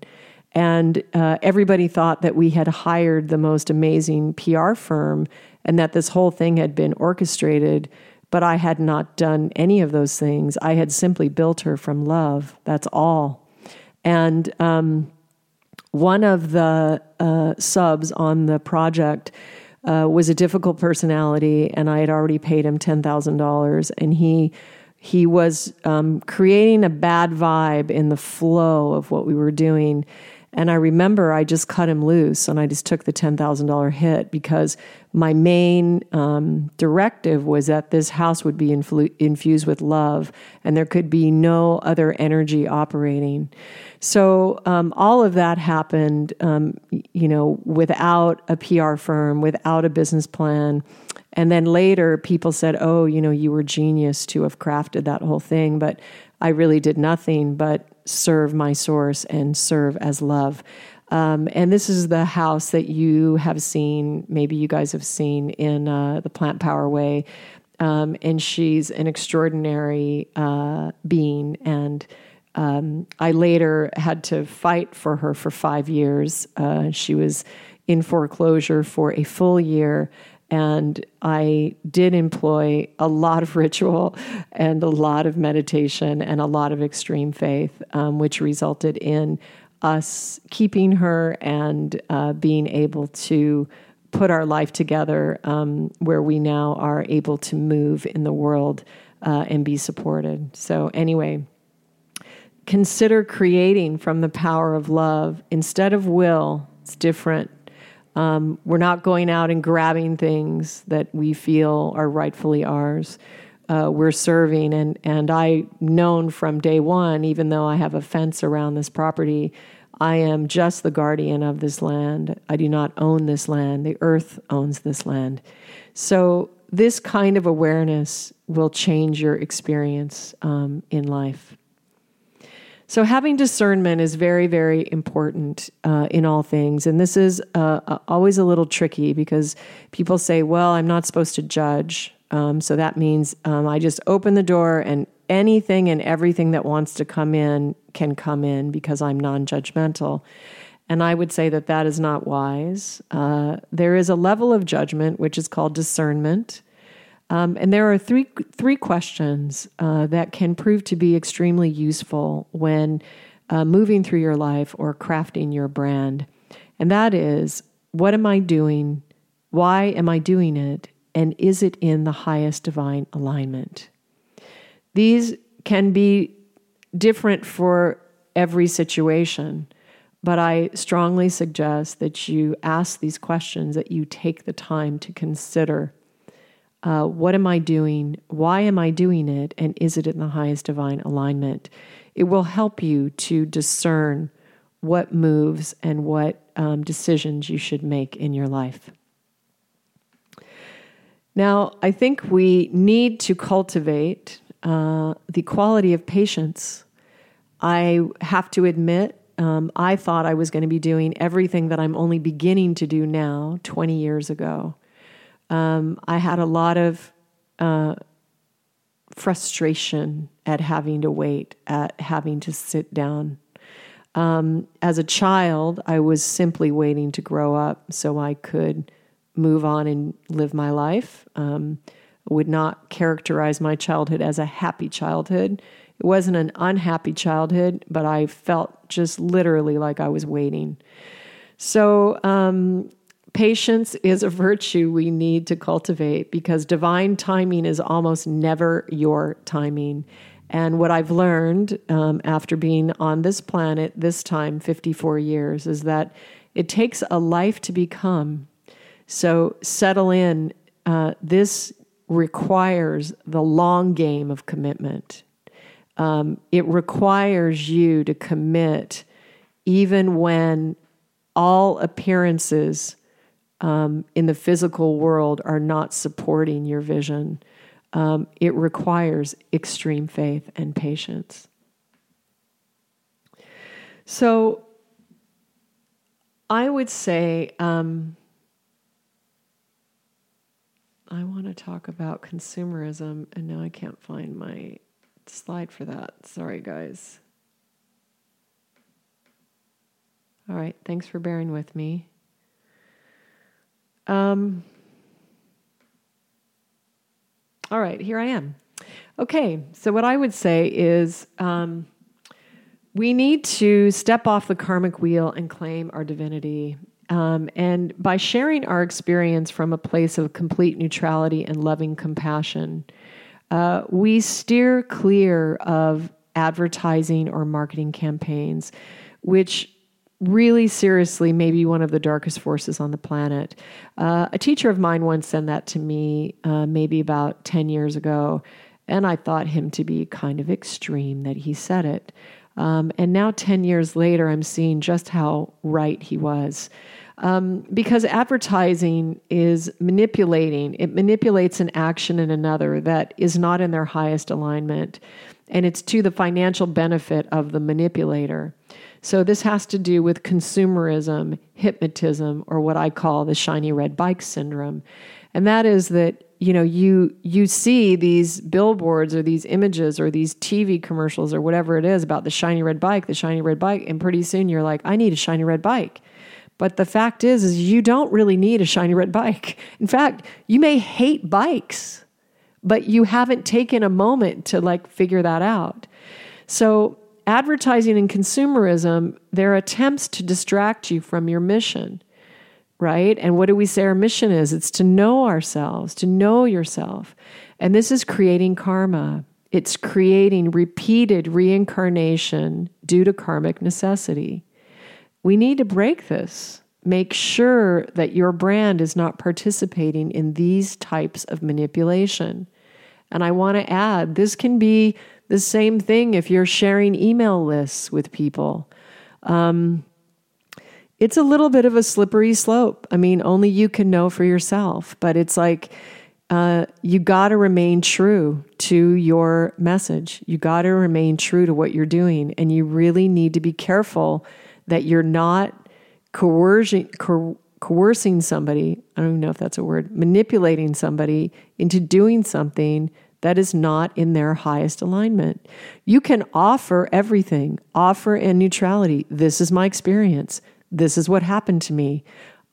And uh, everybody thought that we had hired the most amazing PR firm and that this whole thing had been orchestrated. But I had not done any of those things. I had simply built her from love. That's all. And um, one of the uh, subs on the project uh, was a difficult personality, and I had already paid him ten thousand dollars, and he he was um, creating a bad vibe in the flow of what we were doing. And I remember I just cut him loose and I just took the $10,000 hit because my main um, directive was that this house would be influ- infused with love and there could be no other energy operating. So um, all of that happened, um, you know, without a PR firm, without a business plan. And then later, people said, "Oh, you know, you were genius to have crafted that whole thing." But I really did nothing but serve my source and serve as love. Um, and this is the house that you have seen, maybe you guys have seen in uh, the Plant Power Way. Um, and she's an extraordinary uh, being. And um, I later had to fight for her for five years. Uh, she was in foreclosure for a full year. And I did employ a lot of (laughs) ritual and a lot of meditation and a lot of extreme faith, um, which resulted in us keeping her and uh, being able to put our life together um, where we now are able to move in the world uh, and be supported. So, anyway, consider creating from the power of love instead of will. It's different. Um, we're not going out and grabbing things that we feel are rightfully ours. Uh, we're serving, and and I known from day one, even though I have a fence around this property, I am just the guardian of this land. I do not own this land. The earth owns this land. So this kind of awareness will change your experience um, in life. So, having discernment is very, very important uh, in all things. And this is uh, uh, always a little tricky because people say, well, I'm not supposed to judge. Um, so that means um, I just open the door and anything and everything that wants to come in can come in because I'm non judgmental. And I would say that that is not wise. Uh, there is a level of judgment which is called discernment. Um, and there are three three questions uh, that can prove to be extremely useful when uh, moving through your life or crafting your brand. And that is, what am I doing? Why am I doing it? And is it in the highest divine alignment? These can be different for every situation, but I strongly suggest that you ask these questions, that you take the time to consider uh, what am I doing? Why am I doing it? And is it in the highest divine alignment? It will help you to discern what moves and what um, decisions you should make in your life. Now, I think we need to cultivate uh, the quality of patience. I have to admit, um, I thought I was going to be doing everything that I'm only beginning to do now 20 years ago. Um, I had a lot of uh, frustration at having to wait, at having to sit down. Um, as a child, I was simply waiting to grow up so I could move on and live my life. Um, would not characterize my childhood as a happy childhood. It wasn't an unhappy childhood, but I felt just literally like I was waiting. So, um, Patience is a virtue we need to cultivate because divine timing is almost never your timing. And what I've learned um, after being on this planet this time, 54 years, is that it takes a life to become. So settle in. Uh, this requires the long game of commitment. Um, it requires you to commit even when all appearances um, in the physical world are not supporting your vision. Um, it requires extreme faith and patience. So, I would say um, I want to talk about consumerism, and now I can't find my slide for that. Sorry, guys. All right, thanks for bearing with me. Um, all right, here I am. Okay, so what I would say is um, we need to step off the karmic wheel and claim our divinity. Um, and by sharing our experience from a place of complete neutrality and loving compassion, uh, we steer clear of advertising or marketing campaigns, which really seriously maybe one of the darkest forces on the planet. Uh, a teacher of mine once said that to me uh, maybe about 10 years ago, and I thought him to be kind of extreme that he said it. Um, and now, 10 years later, I'm seeing just how right he was. Um, because advertising is manipulating, it manipulates an action in another that is not in their highest alignment, and it's to the financial benefit of the manipulator. So this has to do with consumerism, hypnotism, or what I call the shiny red bike syndrome. And that is that you know you you see these billboards or these images or these TV commercials or whatever it is about the shiny red bike, the shiny red bike, and pretty soon you're like, I need a shiny red bike. But the fact is is you don't really need a shiny red bike. (laughs) In fact, you may hate bikes, but you haven't taken a moment to like figure that out. So advertising and consumerism, they're attempts to distract you from your mission, right? And what do we say our mission is? It's to know ourselves, to know yourself. And this is creating karma. It's creating repeated reincarnation due to karmic necessity. We need to break this. Make sure that your brand is not participating in these types of manipulation. And I want to add this can be the same thing if you're sharing email lists with people. Um, it's a little bit of a slippery slope. I mean, only you can know for yourself, but it's like uh, you got to remain true to your message. You got to remain true to what you're doing. And you really need to be careful that you're not coercing, coer- coercing somebody. I don't even know if that's a word, manipulating somebody into doing something that is not in their highest alignment. You can offer everything, offer in neutrality. This is my experience. This is what happened to me.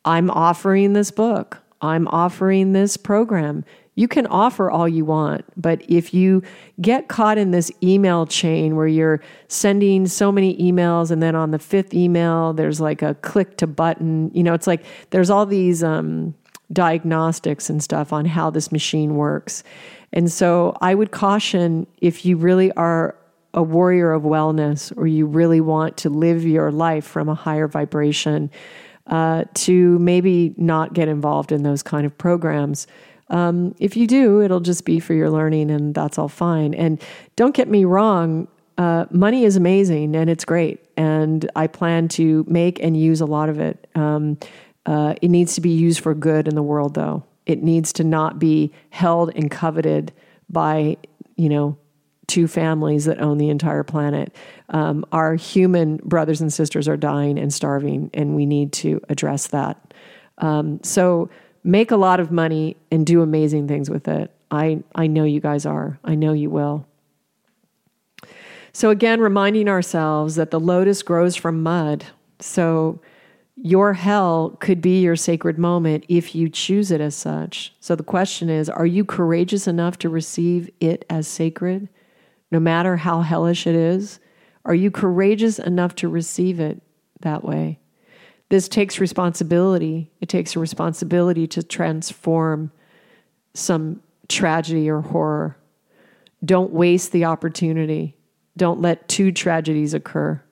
I'm offering this book. I'm offering this program. You can offer all you want, but if you get caught in this email chain where you're sending so many emails and then on the fifth email there's like a click to button, you know, it's like there's all these um, diagnostics and stuff on how this machine works. And so I would caution if you really are a warrior of wellness or you really want to live your life from a higher vibration, uh, to maybe not get involved in those kind of programs. Um, if you do, it'll just be for your learning, and that's all fine. And don't get me wrong, uh, money is amazing and it's great, and I plan to make and use a lot of it. Um, uh, it needs to be used for good in the world, though. It needs to not be held and coveted by, you know, two families that own the entire planet. Um, our human brothers and sisters are dying and starving, and we need to address that. Um, so make a lot of money and do amazing things with it. I, I know you guys are. I know you will. So, again, reminding ourselves that the lotus grows from mud. So, your hell could be your sacred moment if you choose it as such. So the question is are you courageous enough to receive it as sacred, no matter how hellish it is? Are you courageous enough to receive it that way? This takes responsibility. It takes a responsibility to transform some tragedy or horror. Don't waste the opportunity. Don't let two tragedies occur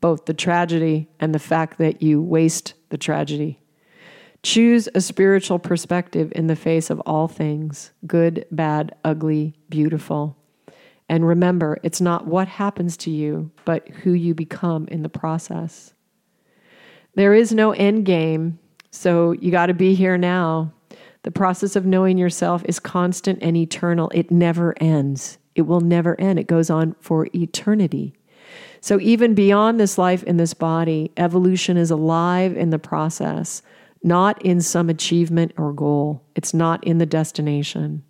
both the tragedy and the fact that you waste the tragedy. Choose a spiritual perspective in the face of all things good, bad, ugly, beautiful. And remember, it's not what happens to you, but who you become in the process. There is no end game, so you got to be here now. The process of knowing yourself is constant and eternal. It never ends. It will never end. It goes on for eternity. So, even beyond this life in this body, evolution is alive in the process, not in some achievement or goal. It's not in the destination.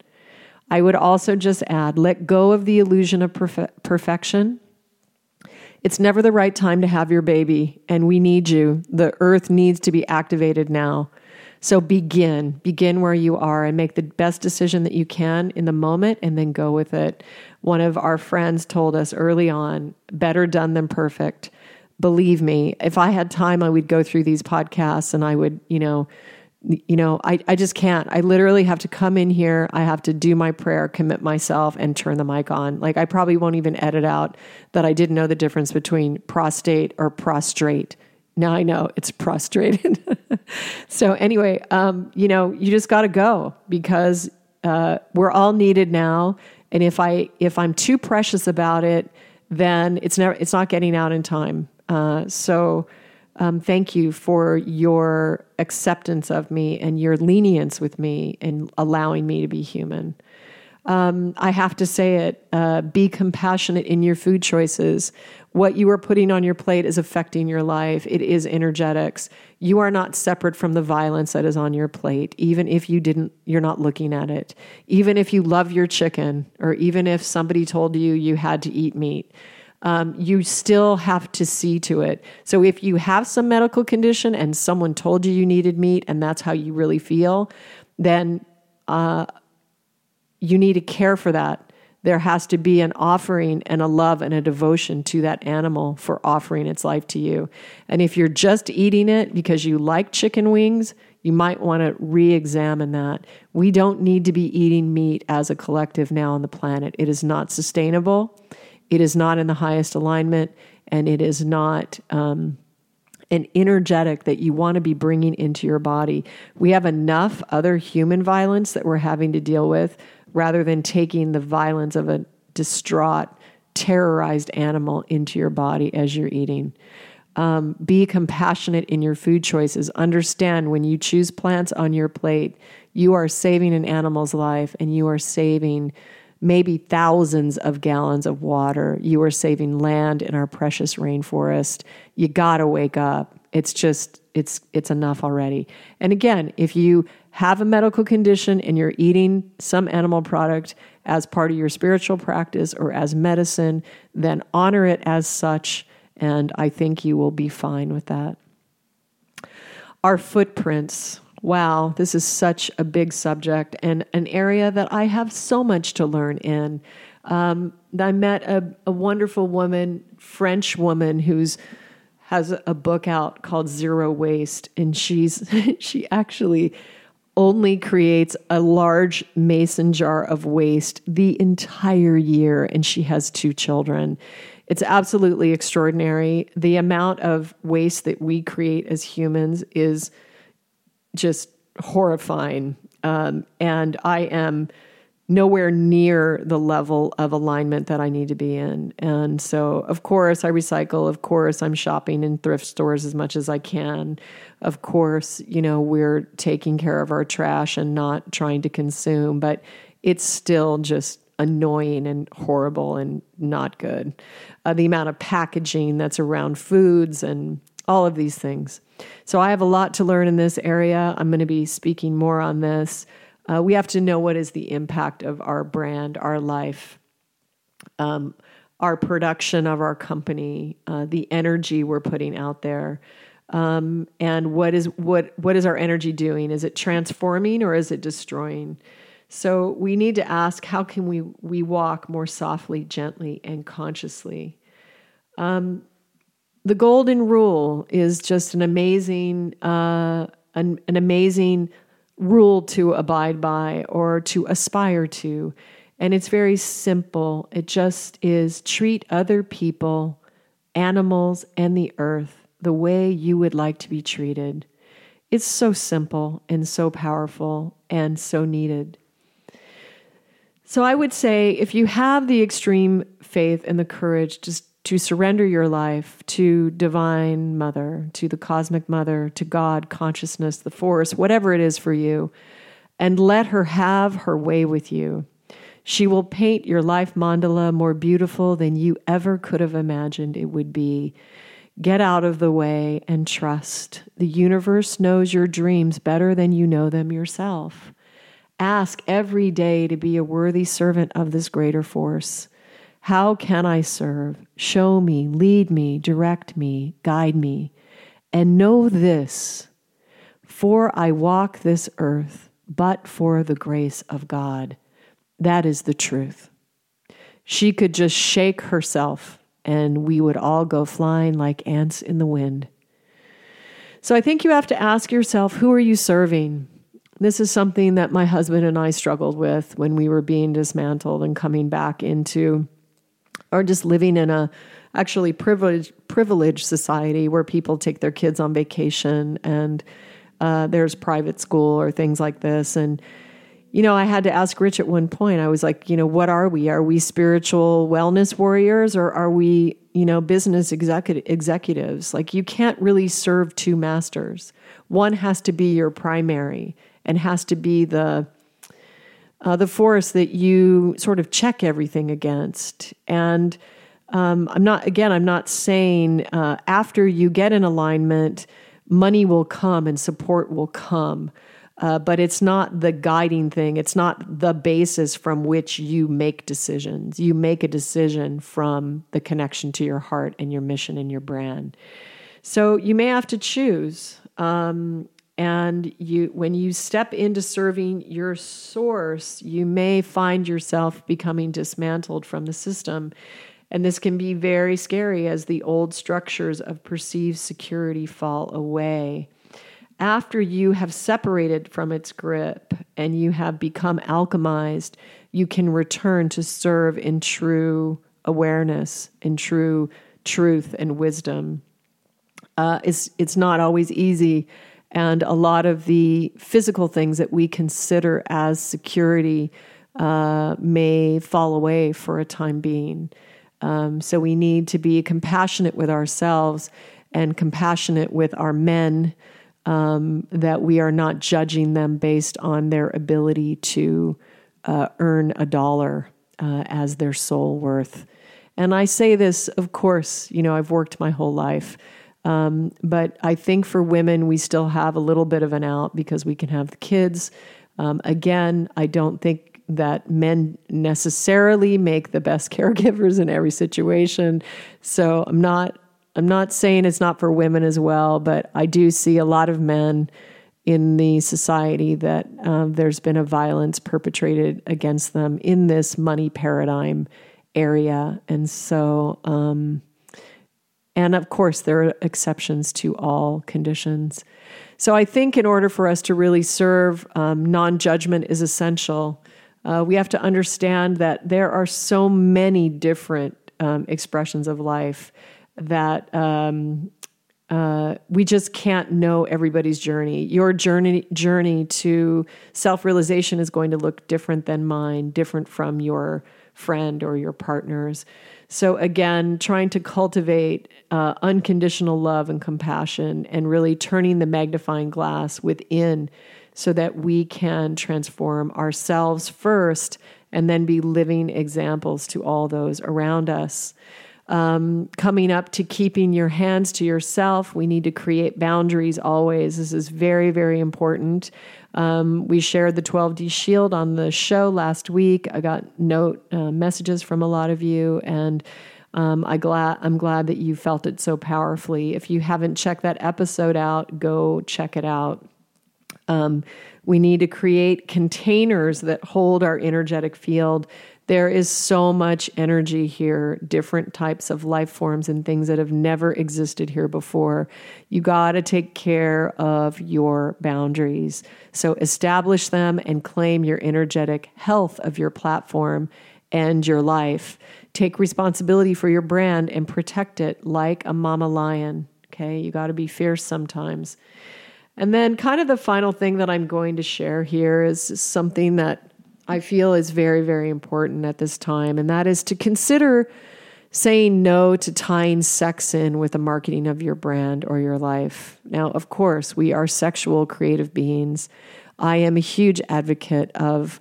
I would also just add let go of the illusion of perfe- perfection. It's never the right time to have your baby, and we need you. The earth needs to be activated now. So begin, begin where you are and make the best decision that you can in the moment and then go with it. One of our friends told us early on better done than perfect. Believe me, if I had time, I would go through these podcasts and I would, you know, you know, I, I just can't. I literally have to come in here. I have to do my prayer, commit myself, and turn the mic on. Like, I probably won't even edit out that I didn't know the difference between prostate or prostrate. Now I know it's prostrated. (laughs) so, anyway, um, you know, you just got to go because uh, we're all needed now. And if I if I'm too precious about it, then it's never it's not getting out in time. Uh, so um, thank you for your acceptance of me and your lenience with me and allowing me to be human. Um, I have to say it uh, be compassionate in your food choices. What you are putting on your plate is affecting your life. It is energetics. You are not separate from the violence that is on your plate, even if you didn't, you're not looking at it. Even if you love your chicken, or even if somebody told you you had to eat meat um, you still have to see to it. So if you have some medical condition and someone told you you needed meat and that's how you really feel, then uh, you need to care for that. There has to be an offering and a love and a devotion to that animal for offering its life to you. And if you're just eating it because you like chicken wings, you might want to re examine that. We don't need to be eating meat as a collective now on the planet. It is not sustainable. It is not in the highest alignment, and it is not um, an energetic that you want to be bringing into your body. We have enough other human violence that we're having to deal with rather than taking the violence of a distraught, terrorized animal into your body as you're eating. Um, be compassionate in your food choices. Understand when you choose plants on your plate, you are saving an animal's life and you are saving maybe thousands of gallons of water. You are saving land in our precious rainforest. You got to wake up. It's just it's it's enough already. And again, if you have a medical condition and you're eating some animal product as part of your spiritual practice or as medicine, then honor it as such and I think you will be fine with that. Our footprints Wow, this is such a big subject and an area that I have so much to learn in. Um, I met a, a wonderful woman, French woman, who's has a book out called Zero Waste, and she's (laughs) she actually only creates a large mason jar of waste the entire year, and she has two children. It's absolutely extraordinary. The amount of waste that we create as humans is just horrifying. Um, and I am nowhere near the level of alignment that I need to be in. And so, of course, I recycle. Of course, I'm shopping in thrift stores as much as I can. Of course, you know, we're taking care of our trash and not trying to consume, but it's still just annoying and horrible and not good. Uh, the amount of packaging that's around foods and all of these things. So I have a lot to learn in this area. I'm going to be speaking more on this. Uh, we have to know what is the impact of our brand, our life, um, our production of our company, uh, the energy we're putting out there. Um, and what is what what is our energy doing? Is it transforming or is it destroying? So we need to ask: How can we we walk more softly, gently, and consciously? Um, the golden rule is just an amazing uh, an, an amazing rule to abide by or to aspire to. And it's very simple. It just is treat other people animals and the earth the way you would like to be treated. It's so simple and so powerful and so needed. So i would say if you have the extreme faith and the courage just to surrender your life to divine mother, to the cosmic mother, to God, consciousness, the force, whatever it is for you, and let her have her way with you. She will paint your life mandala more beautiful than you ever could have imagined it would be. Get out of the way and trust. The universe knows your dreams better than you know them yourself. Ask every day to be a worthy servant of this greater force. How can I serve? Show me, lead me, direct me, guide me. And know this for I walk this earth but for the grace of God. That is the truth. She could just shake herself and we would all go flying like ants in the wind. So I think you have to ask yourself who are you serving? This is something that my husband and I struggled with when we were being dismantled and coming back into, or just living in a actually privileged privileged society where people take their kids on vacation and uh, there's private school or things like this. And you know, I had to ask Rich at one point. I was like, you know, what are we? Are we spiritual wellness warriors or are we, you know, business execu- executives? Like, you can't really serve two masters. One has to be your primary and has to be the uh, the force that you sort of check everything against. And um, I'm not again. I'm not saying uh, after you get in alignment, money will come and support will come. Uh, but it's not the guiding thing. It's not the basis from which you make decisions. You make a decision from the connection to your heart and your mission and your brand. So you may have to choose. Um, and you when you step into serving your source you may find yourself becoming dismantled from the system. And this can be very scary as the old structures of perceived security fall away. After you have separated from its grip and you have become alchemized you can return to serve in true awareness in true truth and wisdom. Uh, it's it's not always easy and a lot of the physical things that we consider as security uh, may fall away for a time being. Um, so we need to be compassionate with ourselves and compassionate with our men, um, that we are not judging them based on their ability to uh, earn a dollar uh, as their sole worth. And I say this, of course, you know, I've worked my whole life. Um, but I think for women, we still have a little bit of an out because we can have the kids. Um, again, I don't think that men necessarily make the best (laughs) caregivers in every situation. So I'm not I'm not saying it's not for women as well, but I do see a lot of men in the society that um, there's been a violence perpetrated against them in this money paradigm area, and so. Um, and of course, there are exceptions to all conditions. So I think in order for us to really serve, um, non judgment is essential. Uh, we have to understand that there are so many different um, expressions of life that um, uh, we just can't know everybody's journey. Your journey journey to self realization is going to look different than mine, different from your friend or your partner's. So, again, trying to cultivate uh, unconditional love and compassion and really turning the magnifying glass within so that we can transform ourselves first and then be living examples to all those around us. Um, coming up to keeping your hands to yourself, we need to create boundaries always. This is very, very important. Um, we shared the 12D Shield on the show last week. I got note uh, messages from a lot of you, and um, I glad I'm glad that you felt it so powerfully. If you haven't checked that episode out, go check it out. Um, we need to create containers that hold our energetic field there is so much energy here, different types of life forms and things that have never existed here before. You got to take care of your boundaries. So establish them and claim your energetic health of your platform and your life. Take responsibility for your brand and protect it like a mama lion. Okay, you got to be fierce sometimes. And then, kind of the final thing that I'm going to share here is something that I feel is very, very important at this time, and that is to consider saying no to tying sex in with the marketing of your brand or your life. Now, of course, we are sexual creative beings. I am a huge advocate of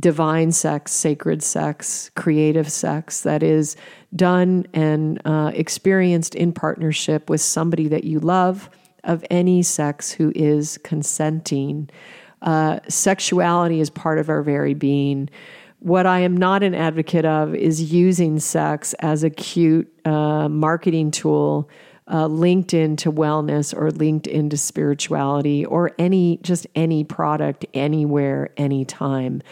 divine sex, sacred sex, creative sex that is done and uh, experienced in partnership with somebody that you love of any sex who is consenting. Uh, sexuality is part of our very being. What I am not an advocate of is using sex as a cute uh, marketing tool uh, linked into wellness or linked into spirituality or any just any product anywhere anytime.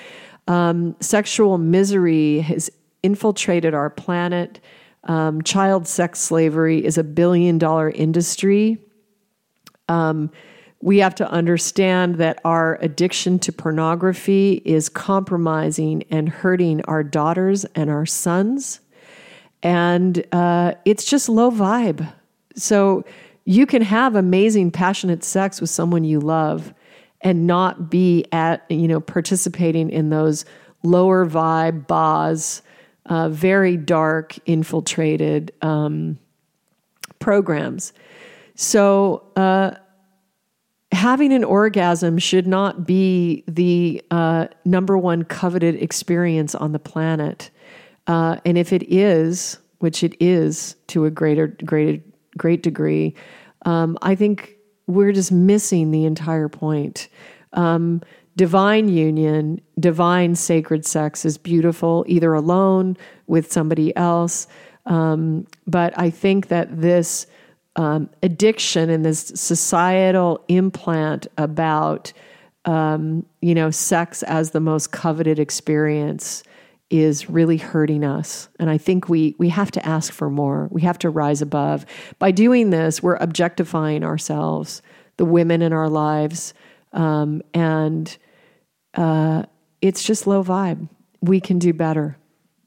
Um, sexual misery has infiltrated our planet. Um, child sex slavery is a billion dollar industry. Um, we have to understand that our addiction to pornography is compromising and hurting our daughters and our sons. And uh, it's just low vibe. So you can have amazing, passionate sex with someone you love and not be at, you know, participating in those lower vibe bars, uh, very dark, infiltrated um, programs. So, uh, having an orgasm should not be the uh, number one coveted experience on the planet. Uh, and if it is, which it is to a greater, greater, great degree, um, I think we're just missing the entire point. Um, divine union, divine sacred sex is beautiful, either alone with somebody else. Um, but I think that this um, addiction and this societal implant about um, you know sex as the most coveted experience is really hurting us. And i think we we have to ask for more. We have to rise above. By doing this we're objectifying ourselves the women in our lives um, and uh, it's just low vibe. We can do better.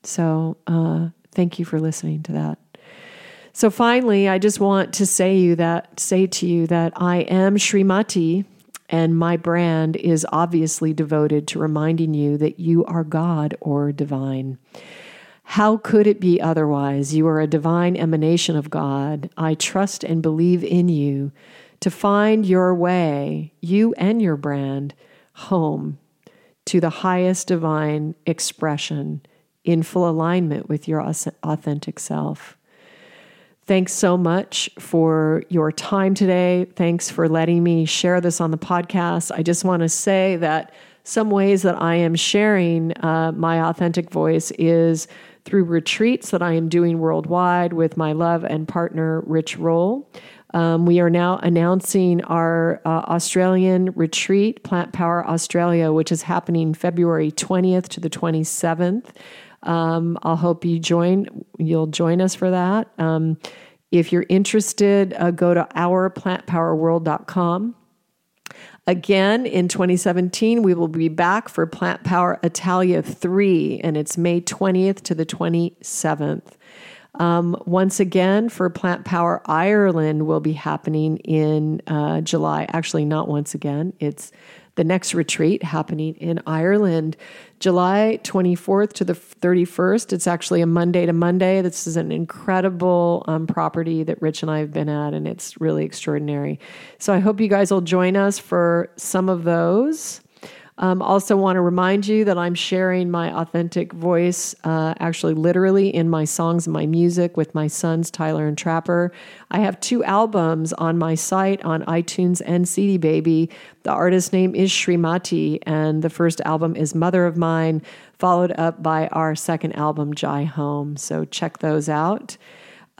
So uh, thank you for listening to that so finally, I just want to say you that say to you that I am Srimati and my brand is obviously devoted to reminding you that you are God or divine. How could it be otherwise? You are a divine emanation of God. I trust and believe in you to find your way, you and your brand, home to the highest divine expression in full alignment with your authentic self. Thanks so much for your time today. Thanks for letting me share this on the podcast. I just want to say that some ways that I am sharing uh, my authentic voice is through retreats that I am doing worldwide with my love and partner, Rich Roll. Um, we are now announcing our uh, Australian retreat, Plant Power Australia, which is happening February 20th to the 27th. Um, I'll hope you join. You'll join us for that. Um, if you're interested, uh, go to ourplantpowerworld.com. Again, in 2017, we will be back for Plant Power Italia 3, and it's May 20th to the 27th. Um, once again, for Plant Power Ireland, will be happening in uh, July. Actually, not once again. It's the next retreat happening in Ireland, July 24th to the 31st. It's actually a Monday to Monday. This is an incredible um, property that Rich and I have been at, and it's really extraordinary. So I hope you guys will join us for some of those. Um, also, want to remind you that I'm sharing my authentic voice, uh, actually, literally in my songs and my music with my sons, Tyler and Trapper. I have two albums on my site on iTunes and CD Baby. The artist name is Srimati, and the first album is Mother of Mine, followed up by our second album, Jai Home. So check those out.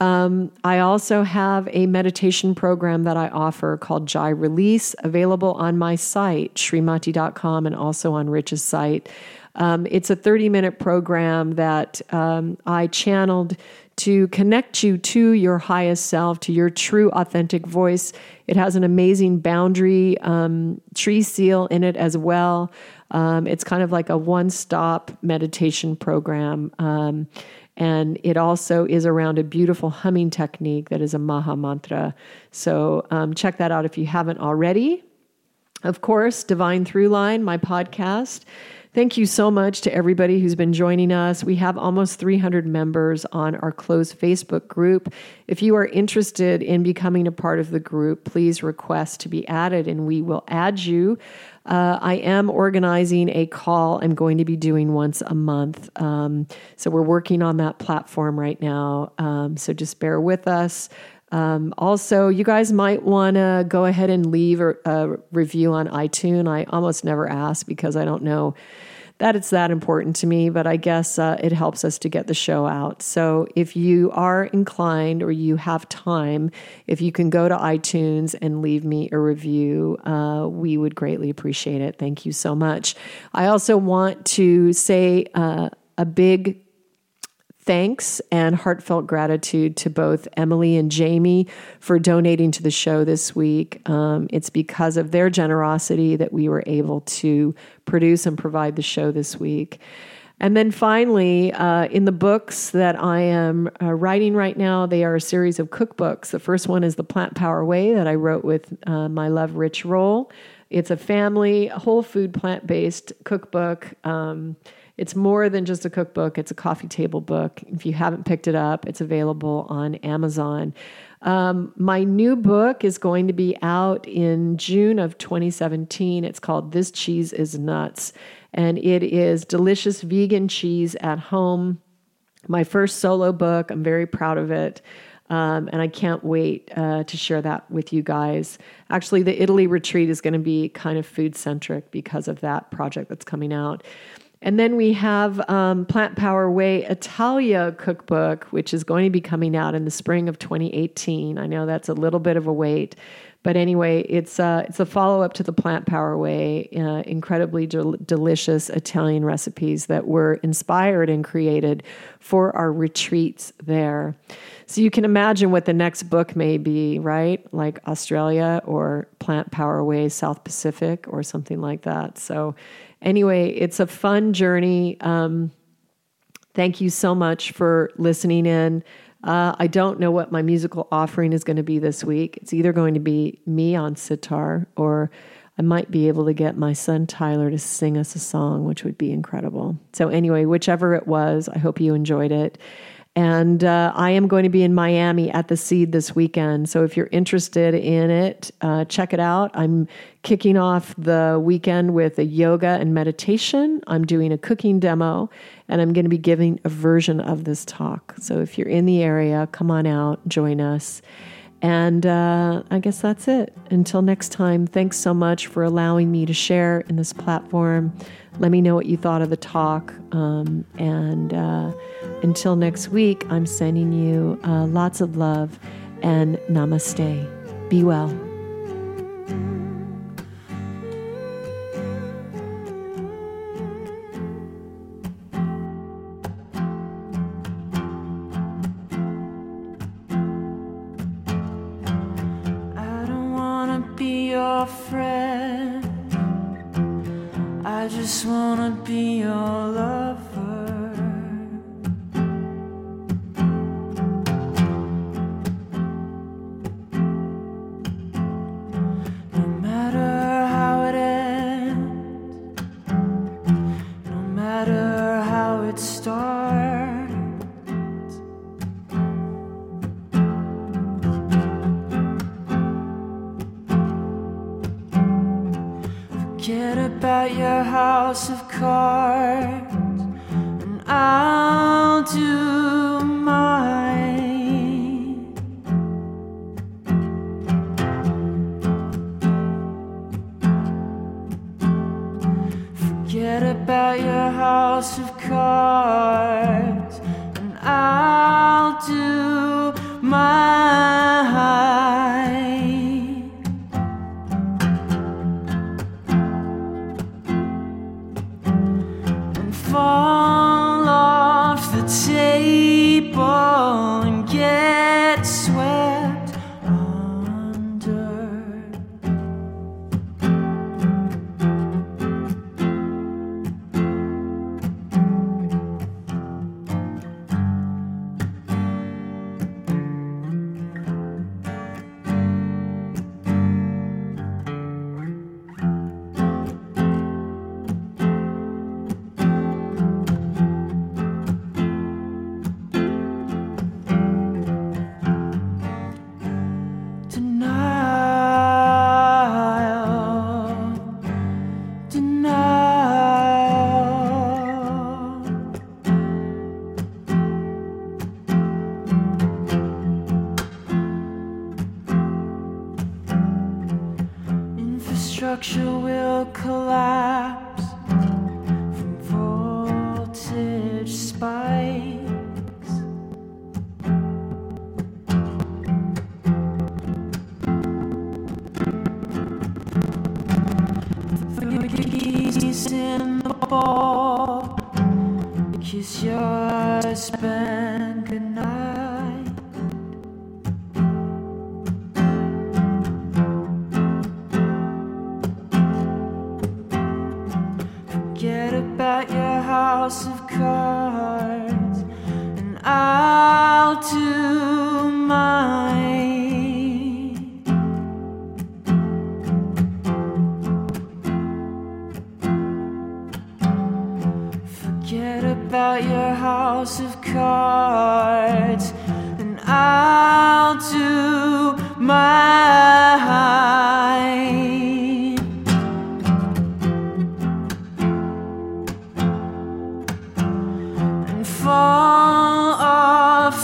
Um, I also have a meditation program that I offer called Jai Release, available on my site, srimati.com, and also on Rich's site. Um, it's a 30 minute program that um, I channeled to connect you to your highest self, to your true authentic voice. It has an amazing boundary um, tree seal in it as well. Um, it's kind of like a one stop meditation program. And it also is around a beautiful humming technique that is a Maha mantra. So um, check that out if you haven't already. Of course, Divine Throughline, my podcast. Thank you so much to everybody who's been joining us. We have almost 300 members on our closed Facebook group. If you are interested in becoming a part of the group, please request to be added and we will add you. Uh, I am organizing a call I'm going to be doing once a month. Um, so we're working on that platform right now. Um, so just bear with us. Um, also, you guys might want to go ahead and leave a, a, review on iTunes. I almost never ask because I don't know that it's that important to me, but I guess uh, it helps us to get the show out. So if you are inclined or you have time, if you can go to iTunes and leave me a review, uh, we would greatly appreciate it. Thank you so much. I also want to say uh, a big thanks and heartfelt gratitude to both Emily and Jamie for donating to the show this week. Um, it's because of their generosity that we were able to produce and provide the show this week. And then finally, uh, in the books that I am uh, writing right now, they are a series of cookbooks. The first one is The Plant Power Way that I wrote with uh, my love, Rich Roll. It's a family, whole food, plant based cookbook. Um, it's more than just a cookbook, it's a coffee table book. If you haven't picked it up, it's available on Amazon. Um, my new book is going to be out in June of 2017. It's called This Cheese is Nuts, and it is delicious vegan cheese at home. My first solo book. I'm very proud of it. Um, and I can't wait uh, to share that with you guys. Actually, the Italy retreat is going to be kind of food centric because of that project that's coming out. And then we have um, Plant Power Way Italia cookbook, which is going to be coming out in the spring of 2018. I know that's a little bit of a wait, but anyway, it's uh, it's a follow up to the Plant Power Way, uh, incredibly del- delicious Italian recipes that were inspired and created for our retreats there. So you can imagine what the next book may be, right? Like Australia or Plant Power Way South Pacific or something like that. So anyway, it's a fun journey. Um, thank you so much for listening in. Uh, I don't know what my musical offering is going to be this week. It's either going to be me on sitar or I might be able to get my son Tyler to sing us a song, which would be incredible. So, anyway, whichever it was, I hope you enjoyed it. And uh, I am going to be in Miami at the Seed this weekend. So if you're interested in it, uh, check it out. I'm kicking off the weekend with a yoga and meditation. I'm doing a cooking demo, and I'm going to be giving a version of this talk. So if you're in the area, come on out, join us. And uh, I guess that's it. Until next time, thanks so much for allowing me to share in this platform. Let me know what you thought of the talk. Um, and uh, until next week, I'm sending you uh, lots of love and namaste. Be well. Just wanna be your lover. About your house of cards, and I'll do mine. Forget about your house of cards, and I'll do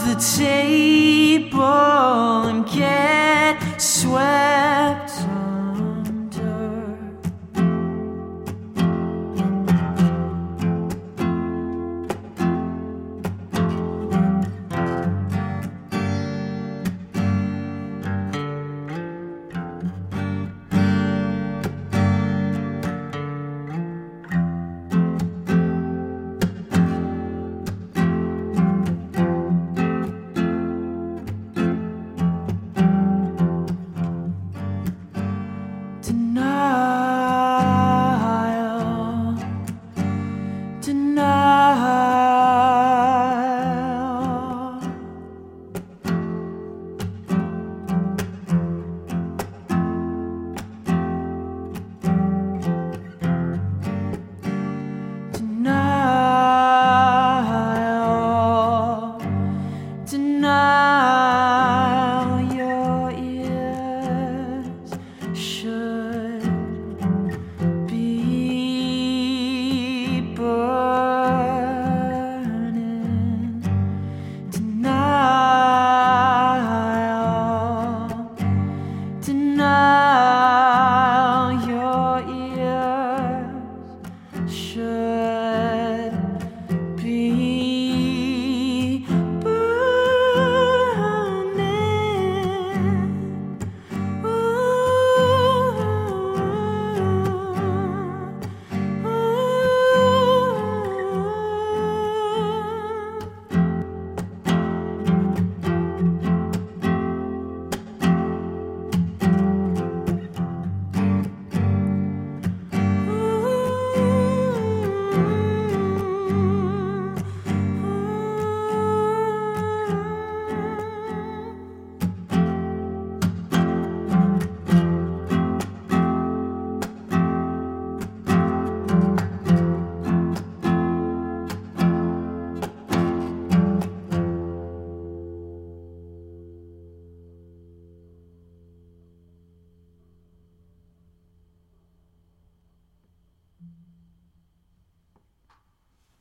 the table and get swept